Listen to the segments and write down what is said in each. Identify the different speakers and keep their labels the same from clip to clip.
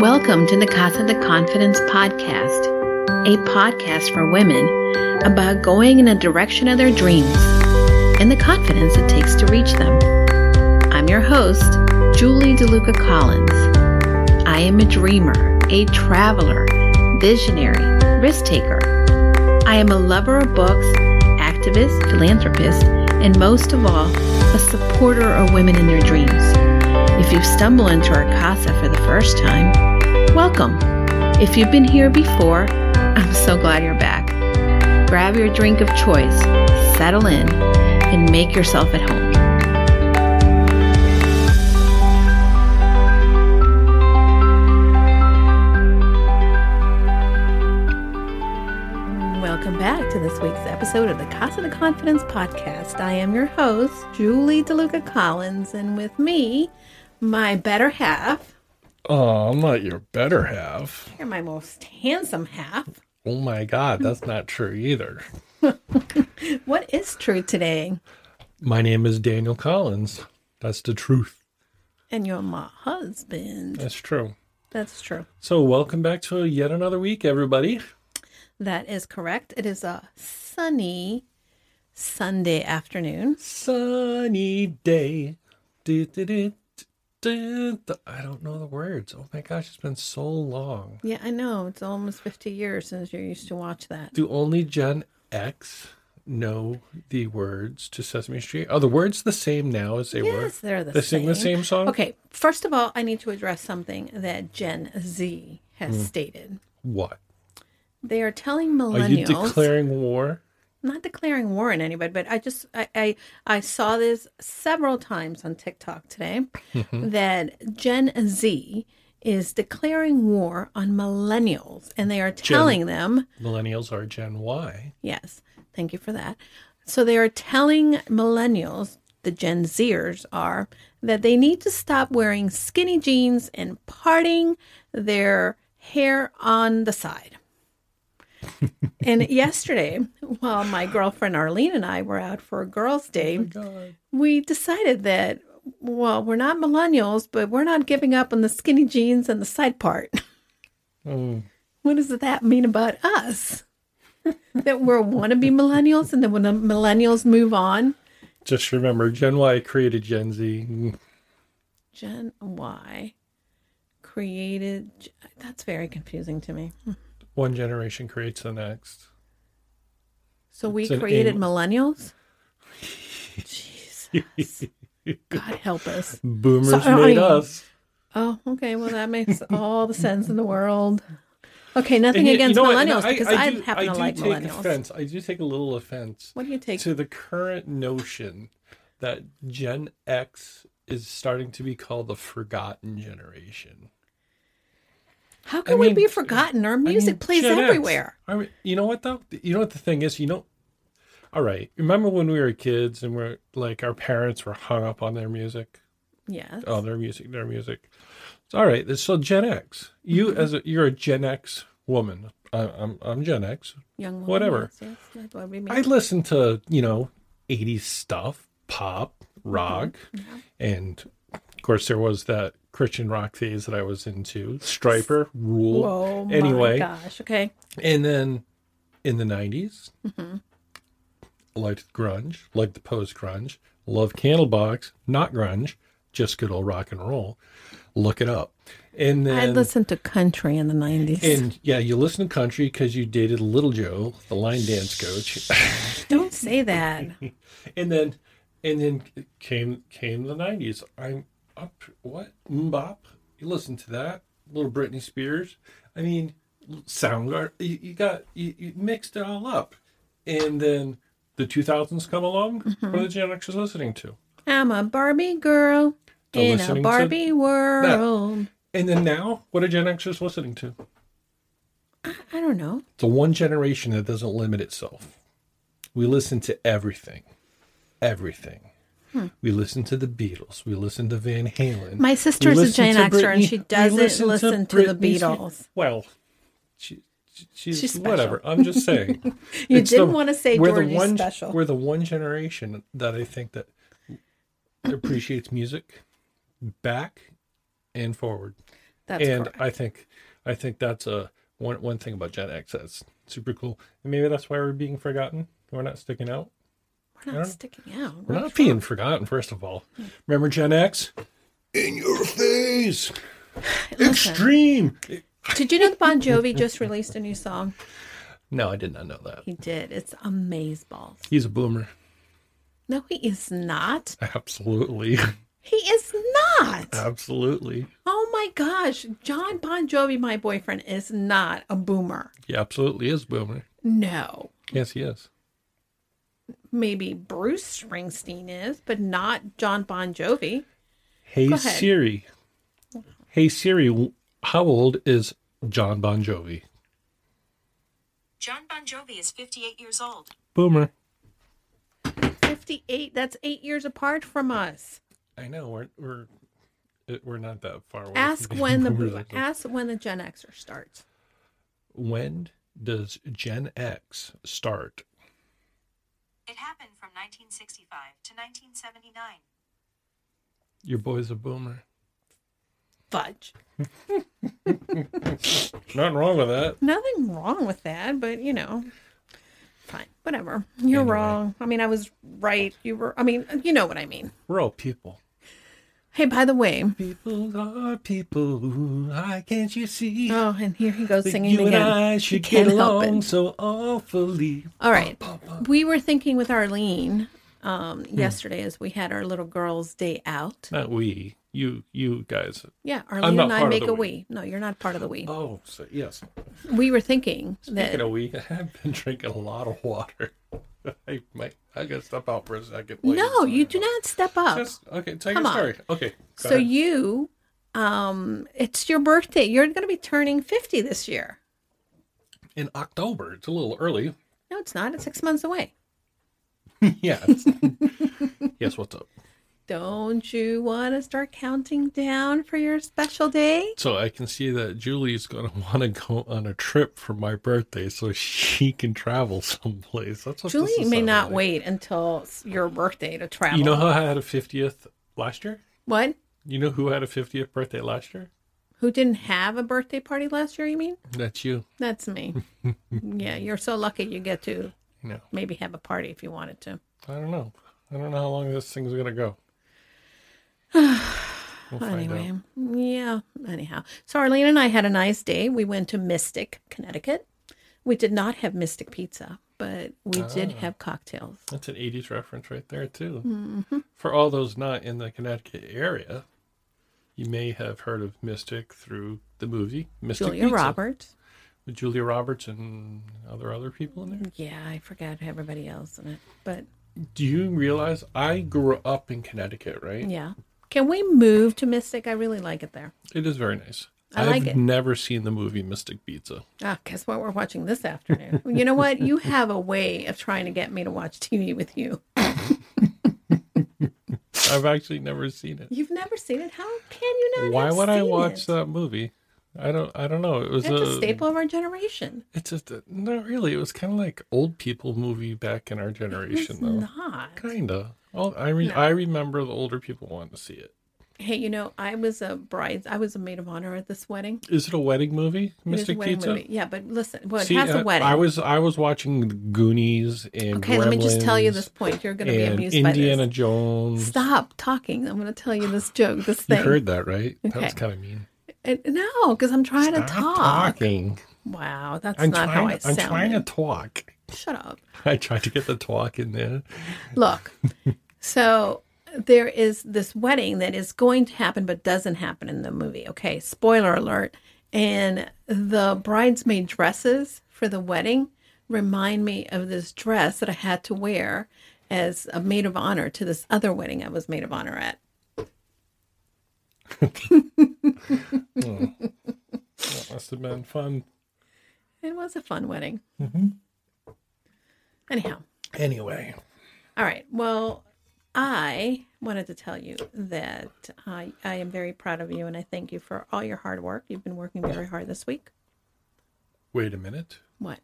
Speaker 1: Welcome to the Casa de Confidence podcast, a podcast for women about going in a direction of their dreams and the confidence it takes to reach them. I'm your host, Julie DeLuca Collins. I am a dreamer, a traveler, visionary, risk taker. I am a lover of books, activist, philanthropist, and most of all, a supporter of women in their dreams. If you stumble into our casa for the first time, welcome. If you've been here before, I'm so glad you're back. Grab your drink of choice, settle in, and make yourself at home. Welcome back to this week's episode of the Casa de Confidence podcast. I am your host, Julie DeLuca Collins, and with me, my better half.
Speaker 2: Oh, I'm not your better half.
Speaker 1: You're my most handsome half.
Speaker 2: Oh my God, that's not true either.
Speaker 1: What is true today?
Speaker 2: My name is Daniel Collins. That's the truth.
Speaker 1: And you're my husband.
Speaker 2: That's true.
Speaker 1: That's true.
Speaker 2: So, welcome back to yet another week, everybody.
Speaker 1: That is correct. It is a sunny Sunday afternoon.
Speaker 2: Sunny day. Du- du- du- I don't know the words. Oh my gosh, it's been so long.
Speaker 1: Yeah, I know. It's almost 50 years since you used to watch that.
Speaker 2: Do only Gen X know the words to Sesame Street? Are the words the same now as they were?
Speaker 1: Yes, they're the
Speaker 2: They
Speaker 1: same.
Speaker 2: sing the same song?
Speaker 1: Okay, first of all, I need to address something that Gen Z has
Speaker 2: Hmm.
Speaker 1: stated.
Speaker 2: What?
Speaker 1: They are telling millennials.
Speaker 2: Are you
Speaker 1: millennials.
Speaker 2: declaring war?
Speaker 1: Not declaring war on anybody, but I just I I, I saw this several times on TikTok today
Speaker 2: Mm-hmm.
Speaker 1: that Gen Z is declaring war on millennials, and they are telling them
Speaker 2: Millennials are Gen Y.
Speaker 1: yes, thank you for that. So they are telling millennials, the Gen Zers are, that they need to stop wearing skinny jeans and parting their hair on the side. and yesterday, while my girlfriend Arlene and I were out for a girls' day,
Speaker 2: God.
Speaker 1: we decided that, well, we're not millennials, but we're not giving up on the skinny jeans and the side part.
Speaker 2: Mm.
Speaker 1: What does that mean about us? that we're wannabe millennials, and then when the millennials move on,
Speaker 2: Just remember, Gen Y created Gen Z.
Speaker 1: Gen Y created. That's very confusing to me.
Speaker 2: One generation creates the next.
Speaker 1: So we
Speaker 2: It's
Speaker 1: created
Speaker 2: aim-
Speaker 1: millennials. Jesus, God help us.
Speaker 2: Boomers
Speaker 1: So-
Speaker 2: made
Speaker 1: I-
Speaker 2: us.
Speaker 1: Oh, okay. Well, that makes all the sense in the world. Okay, nothing
Speaker 2: And you- you
Speaker 1: against
Speaker 2: know what?
Speaker 1: Millennials because I,
Speaker 2: do-
Speaker 1: happen
Speaker 2: I
Speaker 1: to
Speaker 2: do
Speaker 1: like
Speaker 2: take
Speaker 1: millennials.
Speaker 2: Offense. I do take a little offense
Speaker 1: What do you take?
Speaker 2: to the current notion that Gen X is starting to be called the forgotten generation.
Speaker 1: How can
Speaker 2: I
Speaker 1: we be forgotten? Our
Speaker 2: I
Speaker 1: music
Speaker 2: mean,
Speaker 1: plays
Speaker 2: Gen
Speaker 1: everywhere.
Speaker 2: I mean, you know what though? You know what the thing is? You know, all right. Remember when we were kids and we're like our parents were hung up on their music?
Speaker 1: Yes.
Speaker 2: Oh, their music, their music. It's all right. So Gen X, you
Speaker 1: Mm-hmm.
Speaker 2: as a, you're a Gen X woman. I, I'm I'm Gen X.
Speaker 1: Young
Speaker 2: woman.
Speaker 1: whatever. Yes, be me.
Speaker 2: I listen to you know 80s stuff, pop,
Speaker 1: Mm-hmm.
Speaker 2: rock, and of course there was that Christian rock phase that I was into. Stryper, Rule. Anyway,
Speaker 1: my gosh. Okay.
Speaker 2: and then in the 90s,
Speaker 1: Mm-hmm.
Speaker 2: liked grunge, liked the post grunge, love Candlebox, not grunge, just good old rock and roll. Look it up. And
Speaker 1: I listened to country in the 90s.
Speaker 2: and yeah, you listen to country because you dated Little Joe, the line dance coach.
Speaker 1: Don't say that.
Speaker 2: and then and then came came the nineties. I'm up what? MMMBop. You listen to that. Little Britney Spears. I mean Soundgarden. You, you got you, you mixed it all up. And then the two thousands come along. What mm-hmm. are the Gen Xers listening to?
Speaker 1: I'm a Barbie girl in a
Speaker 2: to
Speaker 1: Barbie world.
Speaker 2: And then now, what are Gen Xers listening to?
Speaker 1: I don't know.
Speaker 2: It's a one generation that doesn't limit itself. We listen to everything. Everything.
Speaker 1: Hmm.
Speaker 2: We listen to the Beatles. We listen to Van Halen.
Speaker 1: My sister's a
Speaker 2: listen
Speaker 1: Gen
Speaker 2: to
Speaker 1: Xer and she doesn't listen, to, the Beatles.
Speaker 2: Well, she, she- she's,
Speaker 1: She's
Speaker 2: whatever. I'm just saying.
Speaker 1: You
Speaker 2: It's
Speaker 1: didn't
Speaker 2: the-
Speaker 1: want to say
Speaker 2: we're
Speaker 1: Georgie's
Speaker 2: the one,
Speaker 1: special.
Speaker 2: We're the one generation that I think that appreciates music back and forward.
Speaker 1: That's
Speaker 2: and
Speaker 1: correct.
Speaker 2: I think I think that's a one one thing about Gen X that's super cool. And maybe that's why we're being forgotten. We're not sticking out.
Speaker 1: We're not sticking out.
Speaker 2: We're
Speaker 1: Where
Speaker 2: not being forgotten, first of all. Remember Gen X? In your face. Extreme.
Speaker 1: Did you know that Bon Jovi just released a new song?
Speaker 2: No, I did not know that.
Speaker 1: He did. It's Amazeballs.
Speaker 2: He's a boomer.
Speaker 1: No, he is not.
Speaker 2: Absolutely.
Speaker 1: He is not.
Speaker 2: Absolutely.
Speaker 1: Oh my gosh. John Bon Jovi, my boyfriend, is not a boomer.
Speaker 2: He absolutely is a boomer.
Speaker 1: No.
Speaker 2: Yes, he is.
Speaker 1: Maybe Bruce Springsteen is, but not John Bon Jovi.
Speaker 2: Hey Siri. Hey Siri, how old is John Bon Jovi?
Speaker 3: John Bon Jovi is 58 years old.
Speaker 2: Boomer.
Speaker 1: 58. That's eight years apart from us.
Speaker 2: I know we're we're we're not that far away.
Speaker 1: Ask when the
Speaker 2: boomers,
Speaker 1: ask when the Gen Xer starts.
Speaker 2: when does Gen X start?
Speaker 3: It happened from 1965 to 1979.
Speaker 2: Your boy's a boomer.
Speaker 1: Fudge.
Speaker 2: Nothing wrong with that.
Speaker 1: Nothing wrong with that, but you know, fine, whatever. You're
Speaker 2: Anyway.
Speaker 1: wrong. I mean, I was right. You were. I mean, you know what I mean.
Speaker 2: We're all people.
Speaker 1: Hey, by the way,
Speaker 2: People are people. Why can't you see?
Speaker 1: oh, and here he goes singing
Speaker 2: you and
Speaker 1: again.
Speaker 2: I
Speaker 1: You
Speaker 2: should
Speaker 1: can't
Speaker 2: get
Speaker 1: help
Speaker 2: along so awfully.
Speaker 1: All right, we were thinking with Arlene um,
Speaker 2: Hmm.
Speaker 1: yesterday as we had our little girls' day out.
Speaker 2: Not we. You. You guys.
Speaker 1: Yeah, Arlene
Speaker 2: not
Speaker 1: and I make a
Speaker 2: we.
Speaker 1: we. No, you're not part of the we.
Speaker 2: Oh, so yes.
Speaker 1: We were thinking that
Speaker 2: Speaking of we, I've been drinking a lot of water. I might. I gotta step out for a second.
Speaker 1: no, you do not step up.
Speaker 2: Just okay. Tell
Speaker 1: Come
Speaker 2: your
Speaker 1: on.
Speaker 2: story. Okay. go
Speaker 1: so
Speaker 2: ahead.
Speaker 1: you, um, it's your birthday. You're going to be turning 50 this year.
Speaker 2: in October. It's a little early.
Speaker 1: No, it's not. It's six months away.
Speaker 2: yeah. yes. What's up?
Speaker 1: Don't you want to start counting down for your special day?
Speaker 2: So I can see that Julie's gonna want to go on a trip for my birthday, so she can travel someplace. That's what
Speaker 1: Julie may not
Speaker 2: like.
Speaker 1: wait until your birthday to travel.
Speaker 2: You know how I had a fiftieth last year?
Speaker 1: what?
Speaker 2: You know who had a fiftieth birthday last year?
Speaker 1: Who didn't have a birthday party last year? You mean?
Speaker 2: That's you.
Speaker 1: That's me. yeah, you're so lucky you get to
Speaker 2: You know.
Speaker 1: maybe have a party if you wanted to.
Speaker 2: I don't know. I don't know how long this thing's gonna go. We'll
Speaker 1: Anyway,
Speaker 2: out.
Speaker 1: yeah. Anyhow, so Arlene and I had a nice day. We went to Mystic, Connecticut. We did not have Mystic pizza, but we did
Speaker 2: Ah.
Speaker 1: have cocktails.
Speaker 2: That's an '80s reference right there too.
Speaker 1: Mm-hmm.
Speaker 2: For all those not in the Connecticut area, you may have heard of Mystic through the movie Mystic
Speaker 1: Julia
Speaker 2: Pizza.
Speaker 1: Roberts.
Speaker 2: with Julia Roberts and other other people in there.
Speaker 1: Yeah, I forgot everybody else in it, but
Speaker 2: Do you realize I grew up in Connecticut, right?
Speaker 1: yeah. Can we move to Mystic? I really like it there.
Speaker 2: It is very nice.
Speaker 1: I like
Speaker 2: I've
Speaker 1: it.
Speaker 2: never seen the movie Mystic Pizza.
Speaker 1: Ah, guess what we're watching this afternoon? you know what? You have a way of trying to get me to watch TV with you.
Speaker 2: I've actually never seen it.
Speaker 1: You've never seen it. How can you not?
Speaker 2: Why
Speaker 1: have
Speaker 2: would I watch
Speaker 1: it?
Speaker 2: that movie? I don't. I don't know. It was a,
Speaker 1: a staple of our generation.
Speaker 2: It's just a, not really. It was kind of like old people movie back in our generation, though.
Speaker 1: not.
Speaker 2: Kinda. Well, I re-
Speaker 1: No.
Speaker 2: I remember the older people wanting to see it.
Speaker 1: Hey, you know, I was a bride. I was a maid of honor at this wedding.
Speaker 2: Is it a wedding movie,
Speaker 1: It
Speaker 2: Mystic
Speaker 1: wedding
Speaker 2: Pizza?
Speaker 1: movie. Yeah, but listen, well, it
Speaker 2: See,
Speaker 1: has a wedding.
Speaker 2: I was I was watching the Goonies and
Speaker 1: okay, let me just tell you this point. You're going to be amused
Speaker 2: Indiana
Speaker 1: by this.
Speaker 2: Jones.
Speaker 1: Stop talking. I'm going to tell you this joke, this thing.
Speaker 2: You heard that, right? That was kind of mean.
Speaker 1: And- no, because I'm trying to
Speaker 2: Stop
Speaker 1: talk.
Speaker 2: talking.
Speaker 1: Wow, that's
Speaker 2: I'm
Speaker 1: not
Speaker 2: trying.
Speaker 1: how I
Speaker 2: to, I'm
Speaker 1: sound.
Speaker 2: trying to talk.
Speaker 1: Shut up.
Speaker 2: I tried to get the talk in there.
Speaker 1: Look, so there is this wedding that is going to happen but doesn't happen in the movie. Okay, spoiler alert. And the bridesmaid dresses for the wedding remind me of this dress that I had to wear as a maid of honor to this other wedding I was maid of honor at.
Speaker 2: That must have been fun.
Speaker 1: It was a fun wedding.
Speaker 2: Mm-hmm.
Speaker 1: Anyhow,
Speaker 2: Anyway,
Speaker 1: all right. Well, I wanted to tell you that I, I am very proud of you and I thank you for all your hard work. You've been working very hard this week.
Speaker 2: wait a minute.
Speaker 1: What?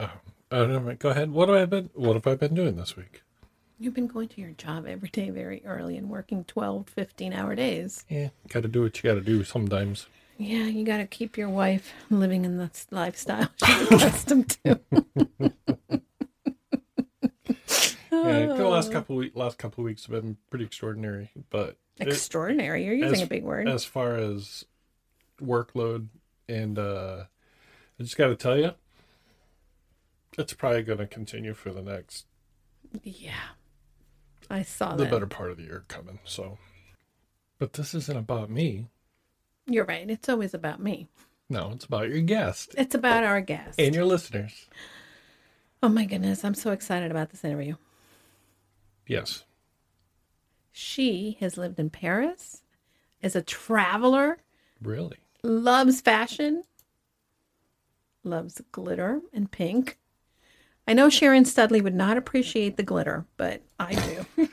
Speaker 2: Oh, I don't know. Go ahead. What have I been? What have I been doing this week?
Speaker 1: You've been going to your job every day very early and working 12, 15 hour days.
Speaker 2: Yeah, got to do what you got to do sometimes.
Speaker 1: Yeah, you got to keep your wife living in the lifestyle she's accustomed to.
Speaker 2: Yeah, the last couple week, last couple of weeks have been pretty extraordinary, but it-
Speaker 1: Extraordinary. You're using
Speaker 2: as-
Speaker 1: a big word.
Speaker 2: as far as workload and uh I just got to tell you, it's probably going to continue for the next
Speaker 1: yeah. I saw
Speaker 2: the
Speaker 1: that.
Speaker 2: better part of the year coming. So, but this isn't about me.
Speaker 1: You're right. It's always about me.
Speaker 2: No, it's about your guest
Speaker 1: It's about our guest.
Speaker 2: and your listeners.
Speaker 1: oh my goodness. I'm so excited about this interview.
Speaker 2: Yes.
Speaker 1: She has lived in Paris, is a traveler,
Speaker 2: Really?
Speaker 1: loves fashion, loves glitter and pink. I know Sharon Studley would not appreciate the glitter, but I do.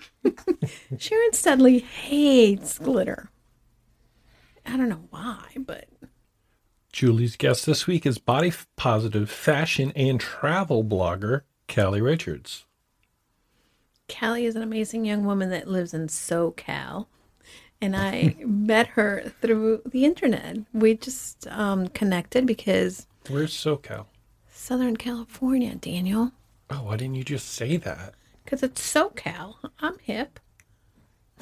Speaker 1: Sharon Studley hates glitter. I don't know why, but
Speaker 2: Julie's guest this week is body positive fashion and travel blogger Callie Richards.
Speaker 1: Callie is an amazing young woman that lives in SoCal. And I met her through the internet. We just um, connected because
Speaker 2: Where's SoCal?
Speaker 1: Southern California, Daniel.
Speaker 2: Oh, why didn't you just say that?
Speaker 1: Because it's SoCal. I'm hip.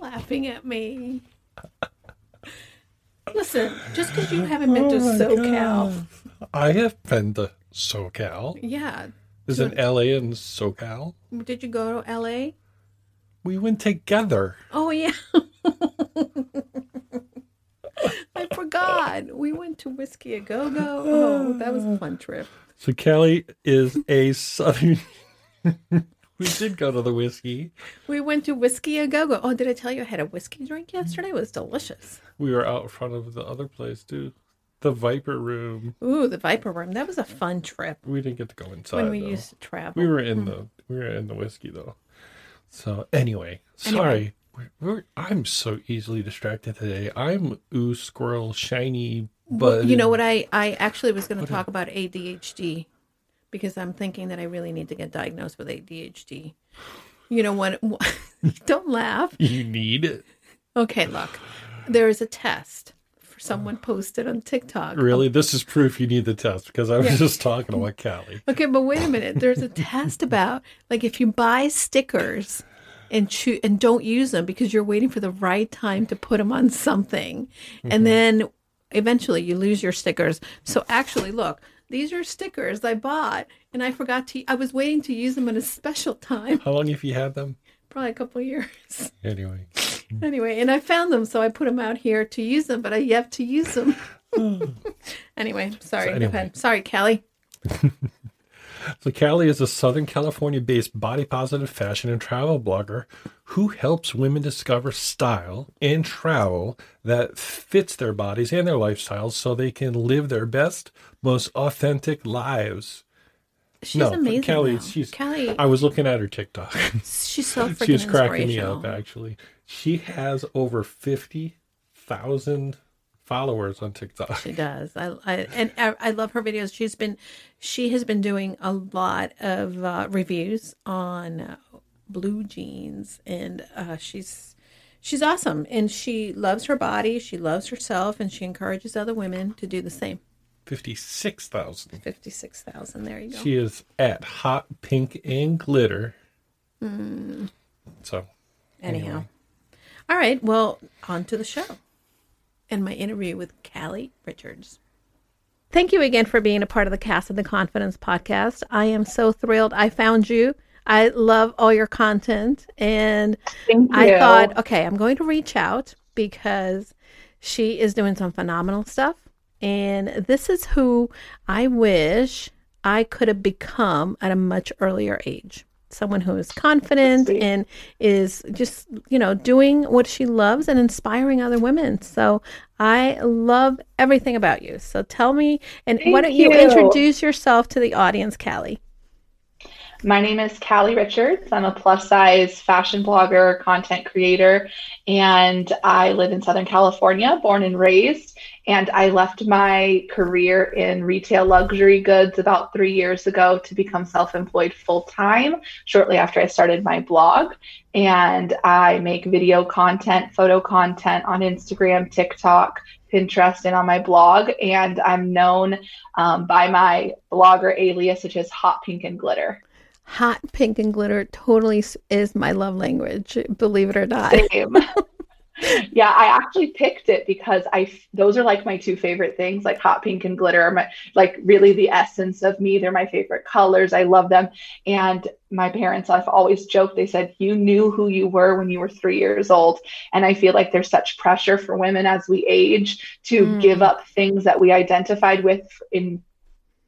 Speaker 1: Laughing at me. Listen, just because you haven't been to oh SoCal,
Speaker 2: I have been to SoCal.
Speaker 1: yeah.
Speaker 2: Is it LA and SoCal?
Speaker 1: Did you go to LA?
Speaker 2: We went together.
Speaker 1: Oh yeah. I forgot. We went to Whiskey a Go Go. Oh, that was a fun trip.
Speaker 2: So Kelly is a southern. We did go to the whiskey.
Speaker 1: We went to Whiskey a Go Go. Oh, did I tell you I had a whiskey drink yesterday? It was delicious.
Speaker 2: We were out in front of the other place too, the Viper Room.
Speaker 1: Ooh, the Viper Room. That was a fun trip
Speaker 2: We didn't get to go inside.
Speaker 1: when we
Speaker 2: though.
Speaker 1: used to travel.
Speaker 2: We were in hmm. the we were in the whiskey though. So anyway, sorry. We're, we're, I'm so easily distracted today. I'm ooh squirrel shiny, but
Speaker 1: you know what? I I actually was going to talk about ADHD because I'm thinking that I really need to get diagnosed with ADHD. You know what? Don't laugh.
Speaker 2: you need it.
Speaker 1: Okay, look. There is a test for someone posted on TikTok.
Speaker 2: Really, this is proof you need the test because I was just talking about Callie.
Speaker 1: Okay, but wait a minute. There's a test about like if you buy stickers and choo- and don't use them because you're waiting for the right time to put them on something, and mm-hmm. then eventually you lose your stickers. So actually, look, these are stickers I bought, and I forgot to. I was waiting to use them at a special time,
Speaker 2: How long have you had them?
Speaker 1: probably a couple years.
Speaker 2: Anyway,
Speaker 1: Anyway, and I found them, so I put them out here to use them, but I have to use them. anyway, sorry.
Speaker 2: So anyway.
Speaker 1: Sorry, Kelly.
Speaker 2: So Callie is a Southern California-based body positive fashion and travel blogger who helps women discover style and travel that fits their bodies and their lifestyles so they can live their best, most authentic lives.
Speaker 1: She's
Speaker 2: no,
Speaker 1: amazing.
Speaker 2: Callie, she's
Speaker 1: Kelly.
Speaker 2: I was looking at her TikTok.
Speaker 1: She's so freaking
Speaker 2: she was cracking me up actually. She has over 50,000 followers on TikTok.
Speaker 1: She does. I, I and I, I love her videos. She's been, she has been doing a lot of uh, reviews on uh, blue jeans, and uh, she's she's awesome. And she loves her body. She loves herself, and she encourages other women to do the same.
Speaker 2: 56,000.
Speaker 1: Fifty six thousand. There you go.
Speaker 2: She is at Hot Pink and Glitter.
Speaker 1: Hmm.
Speaker 2: So,
Speaker 1: Anyhow, all right. Well, on to the show and my interview with Callie Richards. Thank you again for being a part of the Casa de Confidence podcast. I am so thrilled I found you. I love all your content. And
Speaker 4: Thank
Speaker 1: I thought, okay, I'm going to reach out because she is doing some phenomenal stuff. And this is who I wish I could have become at a much earlier age. Someone who is confident and is just, you know, doing what she loves and inspiring other women. So I love everything about you. So tell me, and why don't you
Speaker 4: you.
Speaker 1: introduce yourself to the audience, Callie?
Speaker 4: My name is Callie Richards. I'm a plus size fashion blogger, content creator, and I live in Southern California, born and raised. And I left my career in retail luxury goods about three years ago to become self employed full time shortly after I started my blog. And I make video content, photo content on Instagram, TikTok, Pinterest, and on my blog. And I'm known um, by my blogger alias, which is Hot Pink and Glitter
Speaker 1: hot pink and glitter totally is my love language believe it or not
Speaker 4: Same. yeah i actually picked it because i those are like my two favorite things like hot pink and glitter are my like really the essence of me. They're my favorite colors. I love them. And my parents I've always joked they said you knew who you were when you were three years old. And i feel like there's such pressure for women as we age to mm. give up things that we identified with in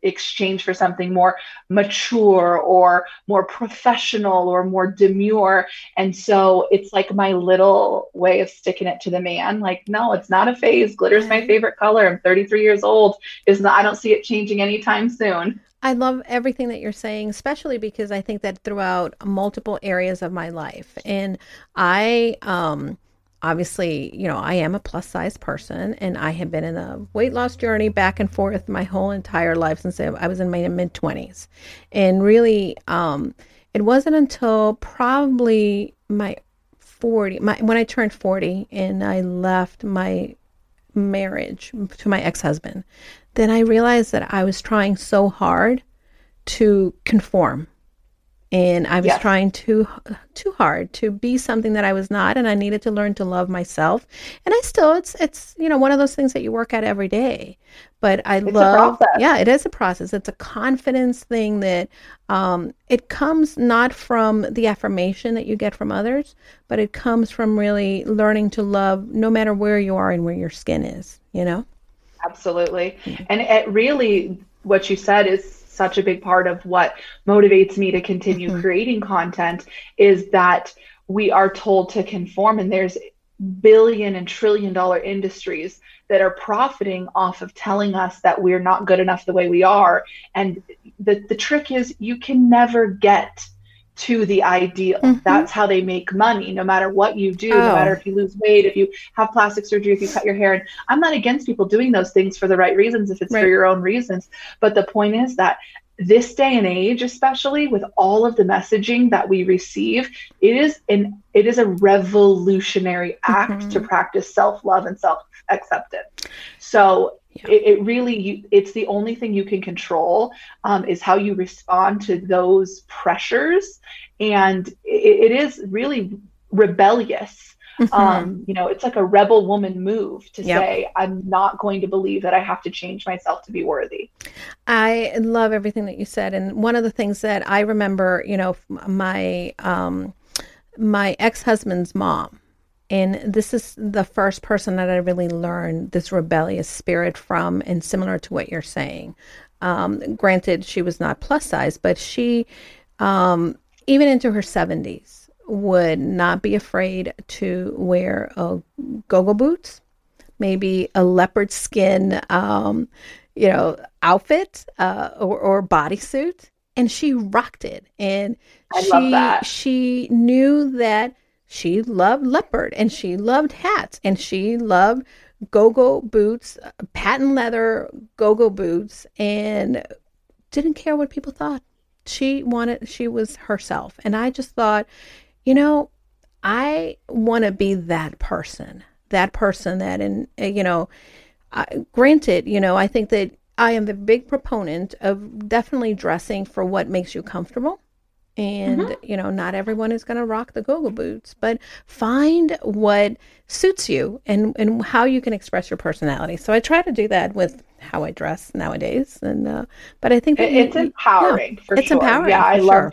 Speaker 4: exchange for something more mature or more professional or more demure. And so it's like my little way of sticking it to the man. Like, no, it's not a phase. Glitter's my favorite color. I'm 33 years old. Is not I don't see it changing anytime soon.
Speaker 1: I love everything that you're saying, especially because I think that throughout multiple areas of my life. And I um obviously, you know, I am a plus size person and I have been in a weight loss journey back and forth my whole entire life since I was in my mid 20s. And really, um, it wasn't until probably my 40, my, when I turned 40 and I left my marriage to my ex husband, then I realized that I was trying so hard to conform and I was trying too too hard to be something that I was not, and I needed to learn to love myself. And I still, it's it's you know one of those things that you work at every day. But I
Speaker 4: it's
Speaker 1: love, yeah, it is a process. It's a confidence thing that um, it comes not from the affirmation that you get from others, but it comes from really learning to love no matter where you are and where your skin is. You know.
Speaker 4: Absolutely, mm-hmm. and it really what you said is such a big part of what motivates me to continue mm-hmm. creating content is that we are told to conform and there's billion and trillion dollar industries that are profiting off of telling us that we're not good enough the way we are and the the trick is you can never get to the ideal. Mm-hmm. That's how they make money, no matter what you do, oh. no matter if you lose weight, if you have plastic surgery, if you cut your hair. And I'm not against people doing those things for the right reasons, if it's right. for your own reasons. But the point is that this day and age, especially with all of the messaging that we receive, it is an it is a revolutionary act mm-hmm. to practice self-love and self-acceptance. So yeah. It, it, really you, it's the only thing you can control um, is how you respond to those pressures and it, it is really rebellious mm-hmm. um, you know it's like a rebel woman move to yep. say i'm not going to believe that i have to change myself to be worthy
Speaker 1: i love everything that you said and one of the things that i remember you know my um, my ex-husband's mom and this is the first person that I really learned this rebellious spirit from, and similar to what you're saying. Um, granted, she was not plus size, but she, um, even into her 70s, would not be afraid to wear a go-go boots, maybe a leopard skin, um, you know, outfit uh, or, or bodysuit, and she rocked it. And
Speaker 4: I
Speaker 1: she she knew that she loved leopard and she loved hats and she loved go-go boots, patent leather go-go boots and didn't care what people thought. She wanted she was herself. And I just thought, you know, I want to be that person. That person that and uh, you know, granted, you know, I think that I am the big proponent of definitely dressing for what makes you comfortable and mm-hmm. you know not everyone is going to rock the go-go boots but find what suits you and and how you can express your personality so i try to do that with how i dress nowadays and uh, but i think
Speaker 4: it's you, empowering yeah, for
Speaker 1: it's
Speaker 4: sure
Speaker 1: empowering
Speaker 4: yeah
Speaker 1: i
Speaker 4: love
Speaker 1: sure.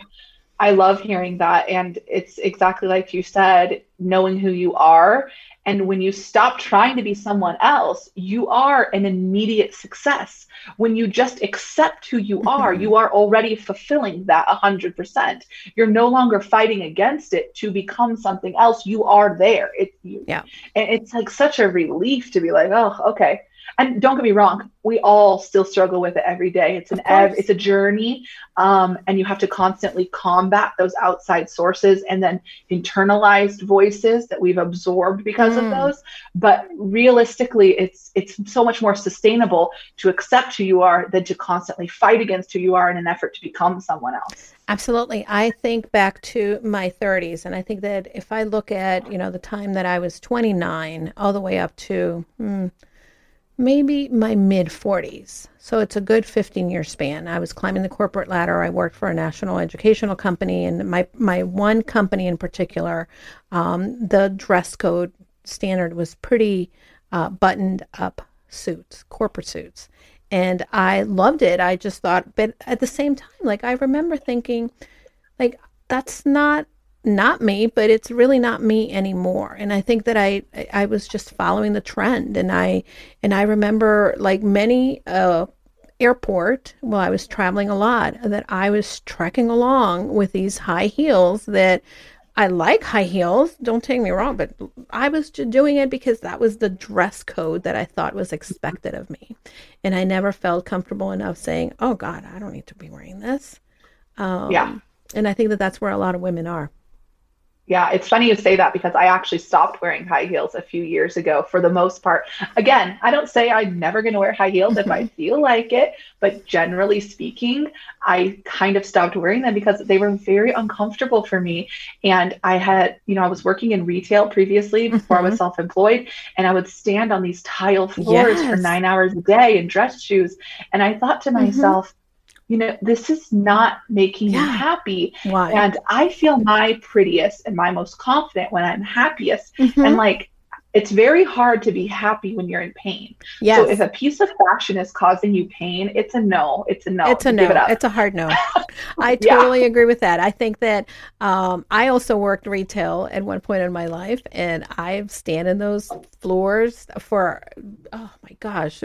Speaker 4: i love hearing that and it's exactly like you said knowing who you are and when you stop trying to be someone else, you are an immediate success. When you just accept who you mm-hmm. are, you are already fulfilling that 100%. You're no longer fighting against it to become something else. You are there. It's.
Speaker 1: Yeah.
Speaker 4: And it's like such a relief to be like, oh, okay. And don't get me wrong we all still struggle with it every day it's an ev- it's a journey um, and you have to constantly combat those outside sources and then internalized voices that we've absorbed because mm. of those but realistically it's it's so much more sustainable to accept who you are than to constantly fight against who you are in an effort to become someone else
Speaker 1: Absolutely. I think back to my 30s, and I think that if I look at, you know, the time that I was 29 all the way up to hmm, maybe my mid 40s. So it's a good 15 year span. I was climbing the corporate ladder. I worked for a national educational company, and my, my one company in particular, um, the dress code standard was pretty uh, buttoned up suits, corporate suits and I loved it. I just thought, but at the same time, like I remember thinking, like that's not not me, but it's really not me anymore. And I think that I I was just following the trend, and I and I remember like many uh, airport while I was traveling a lot that I was trekking along with these high heels that I like high heels, don't take me wrong, but I was just doing it because that was the dress code that I thought was expected of me. And I never felt comfortable enough saying, oh God, I don't need to be wearing this. Um, yeah. And I think that that's where a lot of women are.
Speaker 4: Yeah, it's funny you say that because I actually stopped wearing high heels a few years ago for the most part. Again, I don't say I'm never going to wear high heels if I feel like it, but generally speaking, I kind of stopped wearing them because they were very uncomfortable for me. And I had, you know, I was working in retail previously before mm-hmm. I was mm-hmm. self employed, and I would stand on these tile floors yes. for nine hours a day in dress shoes. And I thought to mm-hmm. myself, you know, this is not making yeah. me happy. Why? And I feel my prettiest and my most confident when I'm happiest. Mm-hmm. And like, it's very hard to be happy when you're in pain. Yes. So if a piece of fashion is causing you pain, it's a no. It's a no.
Speaker 1: It's a no. It it's a hard no. I totally yeah. agree with that. I think that um, I also worked retail at one point in my life, and I've stand in those floors for oh my gosh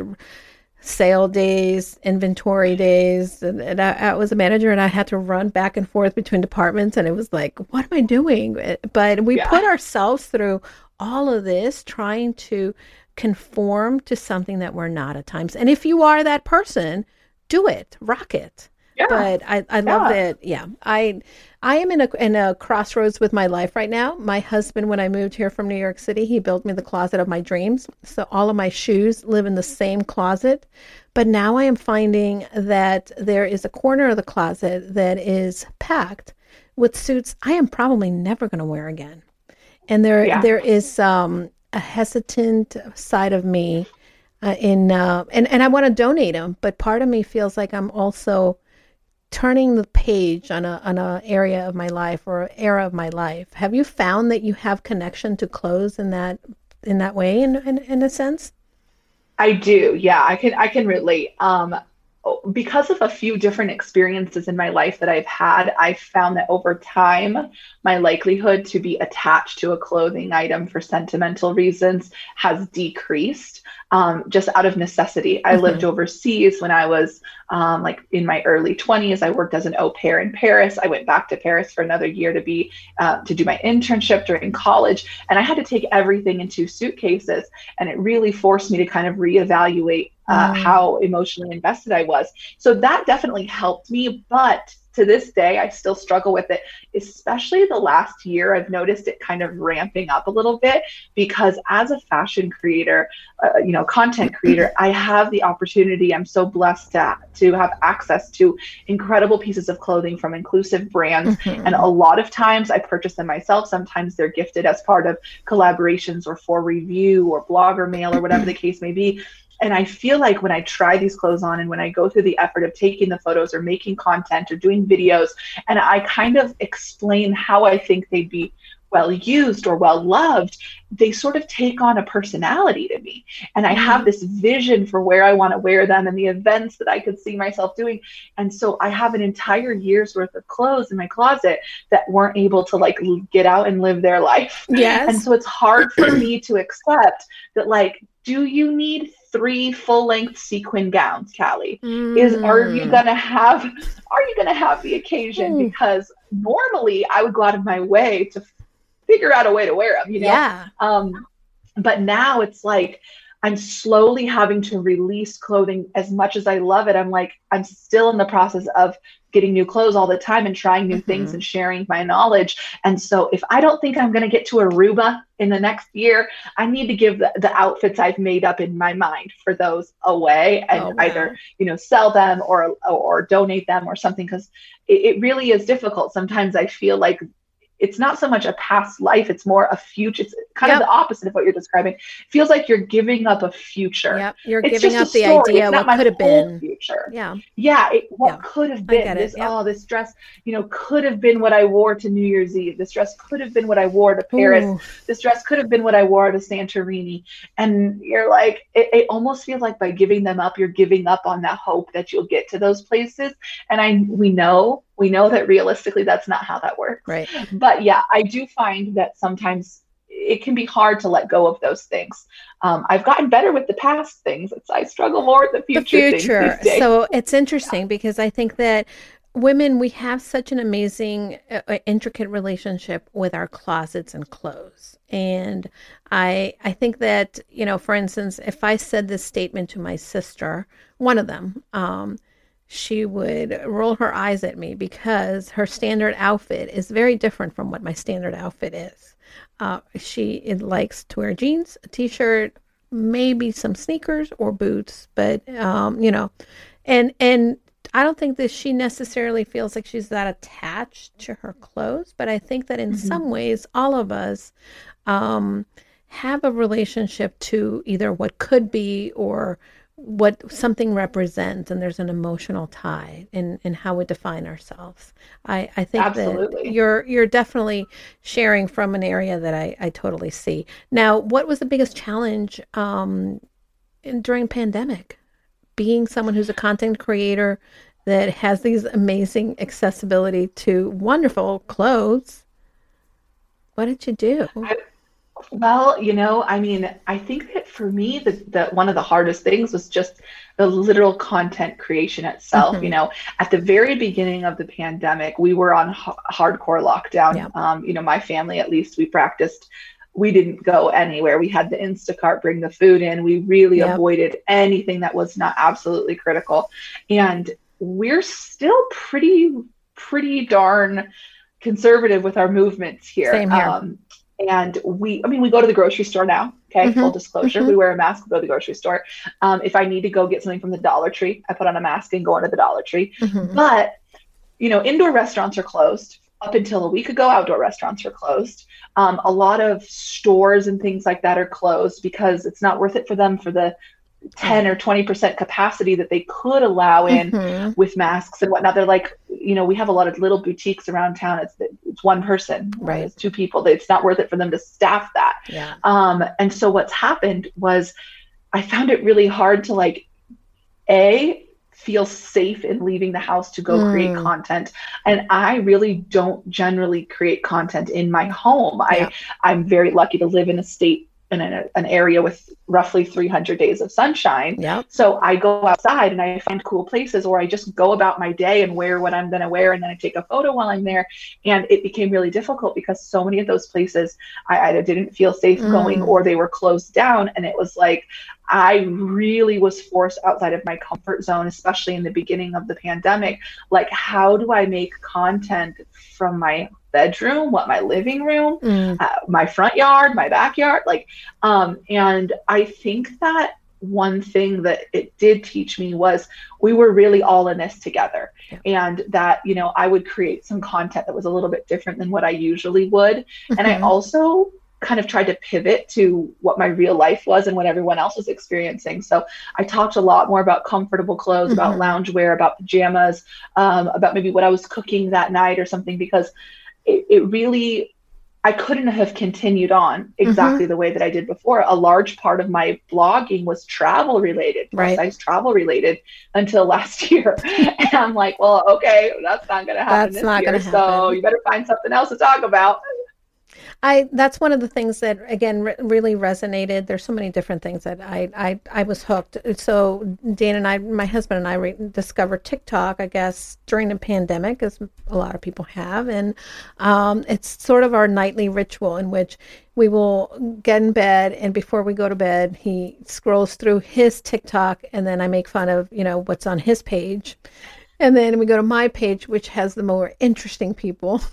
Speaker 1: sale days, inventory days. And, and I, I, was a manager and I had to run back and forth between departments. And it was like, what am I doing? Eh, but we yeah. put ourselves through all of this trying to conform to something that we're not at times. And if you are that person, do it, rock it. Yeah. But I, I love yeah. that. Yeah. I I am in a in a crossroads with my life right now. My husband, when I moved here from New York City, he built me the closet of my dreams. So all of my shoes live in the same closet. But now I am finding that there is a corner of the closet that is packed with suits I am probably never going to wear again. And there yeah. there is um, a hesitant side of me uh, in uh, and and I want to donate them, but part of me feels like I'm also turning the page on a on a area of my life or era of my life have you found that you have connection to clothes in that in that way in in, in a sense?
Speaker 4: I do. Yeah i can i can relate. Um because of a few different experiences in my life that I've had, I've found that over time, my likelihood to be attached to a clothing item for sentimental reasons has decreased um, just out of necessity. I mm-hmm. lived overseas when I was um, like in my early 20s. I worked as an au pair in Paris. I went back to Paris for another year to be uh, to do my internship during college, and I had to take everything in two suitcases, and it really forced me to kind of reevaluate uh, mm. how emotionally invested I was. So that definitely helped me, but to this day, I still struggle with it, especially the last year. I've noticed it kind of ramping up a little bit because as a fashion creator, uh, you know, content creator, I have the opportunity. I'm so blessed to, to have access to incredible pieces of clothing from inclusive brands. Mm-hmm. And a lot of times I purchase them myself. Sometimes they're gifted as part of collaborations or for review or blogger mail or whatever the case may be and I feel like when I try these clothes on and when I go through the effort of taking the photos or making content or doing videos, and I kind of explain how I think they'd be well used or well loved, they sort of take on a personality to me. And I have mm-hmm. this vision for where I want to wear them and the events that I could see myself doing. And so I have an entire year's worth of clothes in my closet that weren't able to like get out and live their life.
Speaker 1: Yes.
Speaker 4: And so it's hard for me to accept that like, do you need three full length sequin gowns, Callie? Mm. Is are you gonna have are you gonna have the occasion? Mm. Because normally I would go out of my way to figure out a way to wear them, you know?
Speaker 1: Yeah.
Speaker 4: Um, but now it's like I'm slowly having to release clothing as much as I love it. I'm like, I'm still in the process of getting new clothes all the time and trying new mm-hmm. things and sharing my knowledge. And so if I don't think I'm going to get to Aruba in the next year, I need to give the, the outfits I've made up in my mind for those away and oh, wow. either, you know, sell them or, or, or donate them or something. Cause it, it really is difficult. Sometimes I feel like it's not so much a past life it's more a future it's kind yep. of the opposite of what you're describing it feels like you're giving up a future
Speaker 1: yep. you're it's giving up the idea what could have been
Speaker 4: future
Speaker 1: yeah
Speaker 4: yeah it, what yeah. could have been this yep. oh this dress you know could have been what i wore to new year's eve this dress could have been what i wore to paris Ooh. this dress could have been what i wore to santorini and you're like it, it almost feels like by giving them up you're giving up on that hope that you'll get to those places and i we know we know that realistically that's not how that works.
Speaker 1: Right.
Speaker 4: But yeah i do find that sometimes it can be hard to let go of those things. Um, i've gotten better with the past things. It's, i struggle more with the future the future.
Speaker 1: so it's interesting yeah. because i think that women we have such an amazing uh, uh, intricate relationship with our closets and clothes. And i i think that you know for instance if i said this statement to my sister one of them um, she would roll her eyes at me because her standard outfit is very different from what my standard outfit is. Uh, she likes to wear jeans, a t-shirt, maybe some sneakers or boots, but um, you know, and and I don't think that she necessarily feels like she's that attached to her clothes, but I think that in mm-hmm. some ways, all of us um, have a relationship to either what could be or what something represents and there's an emotional tie in in how we define ourselves. I i think Absolutely. that you're you're definitely sharing from an area that i i totally see. Now what was the biggest challenge um in, during pandemic? Being someone who's a content creator that has these amazing accessibility to wonderful clothes what did you do? I-
Speaker 4: well, you know, I mean, I think that for me, the, the one of the hardest things was just the literal content creation itself. Mm-hmm. You know, at the very beginning of the pandemic, we were on h- hardcore lockdown. Yeah. Um, you know, my family, at least, we practiced. We didn't go anywhere. We had the Instacart bring the food in. We really avoided anything that was not absolutely critical. And we're still pretty, pretty darn conservative with our movements here.
Speaker 1: Same here. Um,
Speaker 4: and we i mean we go to the grocery store now okay mm-hmm. full disclosure mm-hmm. we wear a mask we go to the grocery store um, if i need to go get something from the dollar tree i put on a mask and go into the dollar tree mm-hmm. but you know indoor restaurants are closed up until a week ago outdoor restaurants are closed um, a lot of stores and things like that are closed because it's not worth it for them for the 10 or 20% capacity that they could allow in mm-hmm. with masks and whatnot. They're like, you know, we have a lot of little boutiques around town. It's, it's one person,
Speaker 1: right?
Speaker 4: It's two people. It's not worth it for them to staff that.
Speaker 1: Yeah.
Speaker 4: Um, and so what's happened was I found it really hard to like, A, feel safe in leaving the house to go mm. create content and i really don't generally create content in my home yeah. i i'm very lucky to live in a state in an, an area with roughly 300 days of sunshine.
Speaker 1: Yep.
Speaker 4: So I go outside and I find cool places or I just go about my day and wear what I'm going to wear and then I take a photo while I'm there. And it became really difficult because so many of those places I either didn't feel safe mm. going or they were closed down. And it was like, I really was forced outside of my comfort zone, especially in the beginning of the pandemic. Like, how do I make content from my bedroom, what my living room, mm. uh, my front yard, my backyard, like, um, and I think that one thing that it did teach me was we were really all in this together yeah. and that you know i would create some content that was a little bit different than what i usually would mm-hmm. and i mm-hmm. also kind of tried to pivot to what my real life was and what everyone else was experiencing. So I talked a lot more about comfortable clothes, mm-hmm. about loungewear, about pajamas, um, about maybe what I was cooking that night or something, because it, it really I couldn't have continued on exactly mm-hmm. the way that I did before. A large part of my blogging was travel related,
Speaker 1: right.
Speaker 4: I was travel related until last year. and I'm like, well, okay, that's not going to happen that's this year. So you better find something else to talk about.
Speaker 1: I that's one of the things that again re- really resonated. There's so many different things that I I I was hooked. So Dan and I, my husband and I, re- discovered TikTok. I guess during the pandemic, as a lot of people have, and um, it's sort of our nightly ritual in which we will get in bed and before we go to bed, he scrolls through his TikTok, and then I make fun of you know what's on his page, and then we go to my page, which has the more interesting people.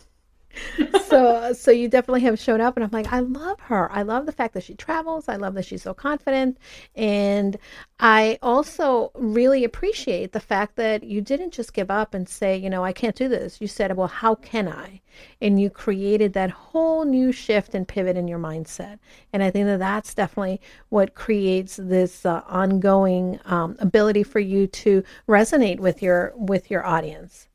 Speaker 1: so so you definitely have shown up and i'm like i love her. I love the fact that she travels. I love that she's so confident. And i also really appreciate the fact that you didn't just give up and say you know i can't do this. You said well how can i? And you created that whole new shift and pivot in your mindset. And i think that that's definitely what creates this uh, ongoing um, ability for you to resonate with your with your audience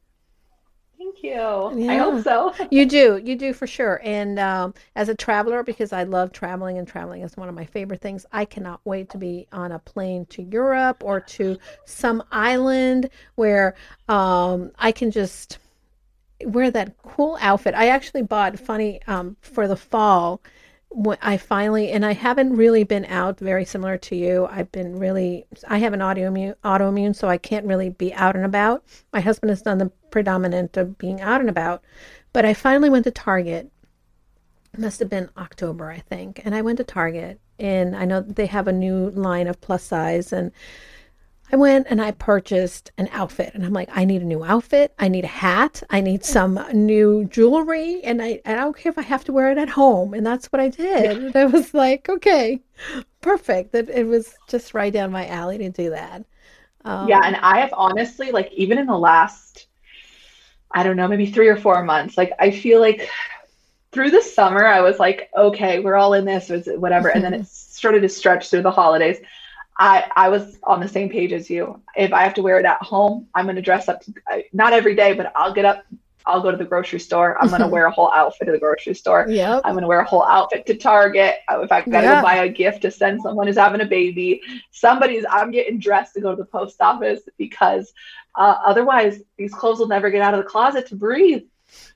Speaker 4: Thank you. Yeah. I hope so.
Speaker 1: you do. You do for sure. And um, as a traveler, because I love traveling and traveling is one of my favorite things, I cannot wait to be on a plane to Europe or to some island where um, I can just wear that cool outfit. I actually bought funny um, for the fall I finally, and I haven't really been out very similar to you. I've been really, I have an autoimmune, autoimmune, so I can't really be out and about. My husband has done the predominant of being out and about, but I finally went to Target. It must have been October, I think. And I went to Target, and I know they have a new line of plus size, and I went and I purchased an outfit and I'm like, I need a new outfit. I need a hat. I need some new jewelry. And I, I don't care if I have to wear it at home. And that's what I did. And I was like, okay, perfect. That it was just right down my alley to do that.
Speaker 4: Um, yeah. And I have honestly, like, even in the last, I don't know, maybe three or four months, like, I feel like through the summer, I was like, okay, we're all in this, whatever. and then it started to stretch through the holidays. I, I was on the same page as you. If I have to wear it at home, I'm going to dress up. To, not every day, but I'll get up. I'll go to the grocery store. I'm going to wear a whole outfit to the grocery store.
Speaker 1: Yep.
Speaker 4: I'm going to wear a whole outfit to Target. If I've got to yeah. go buy a gift to send someone who's having a baby, somebody's, I'm getting dressed to go to the post office because uh, otherwise these clothes will never get out of the closet to breathe.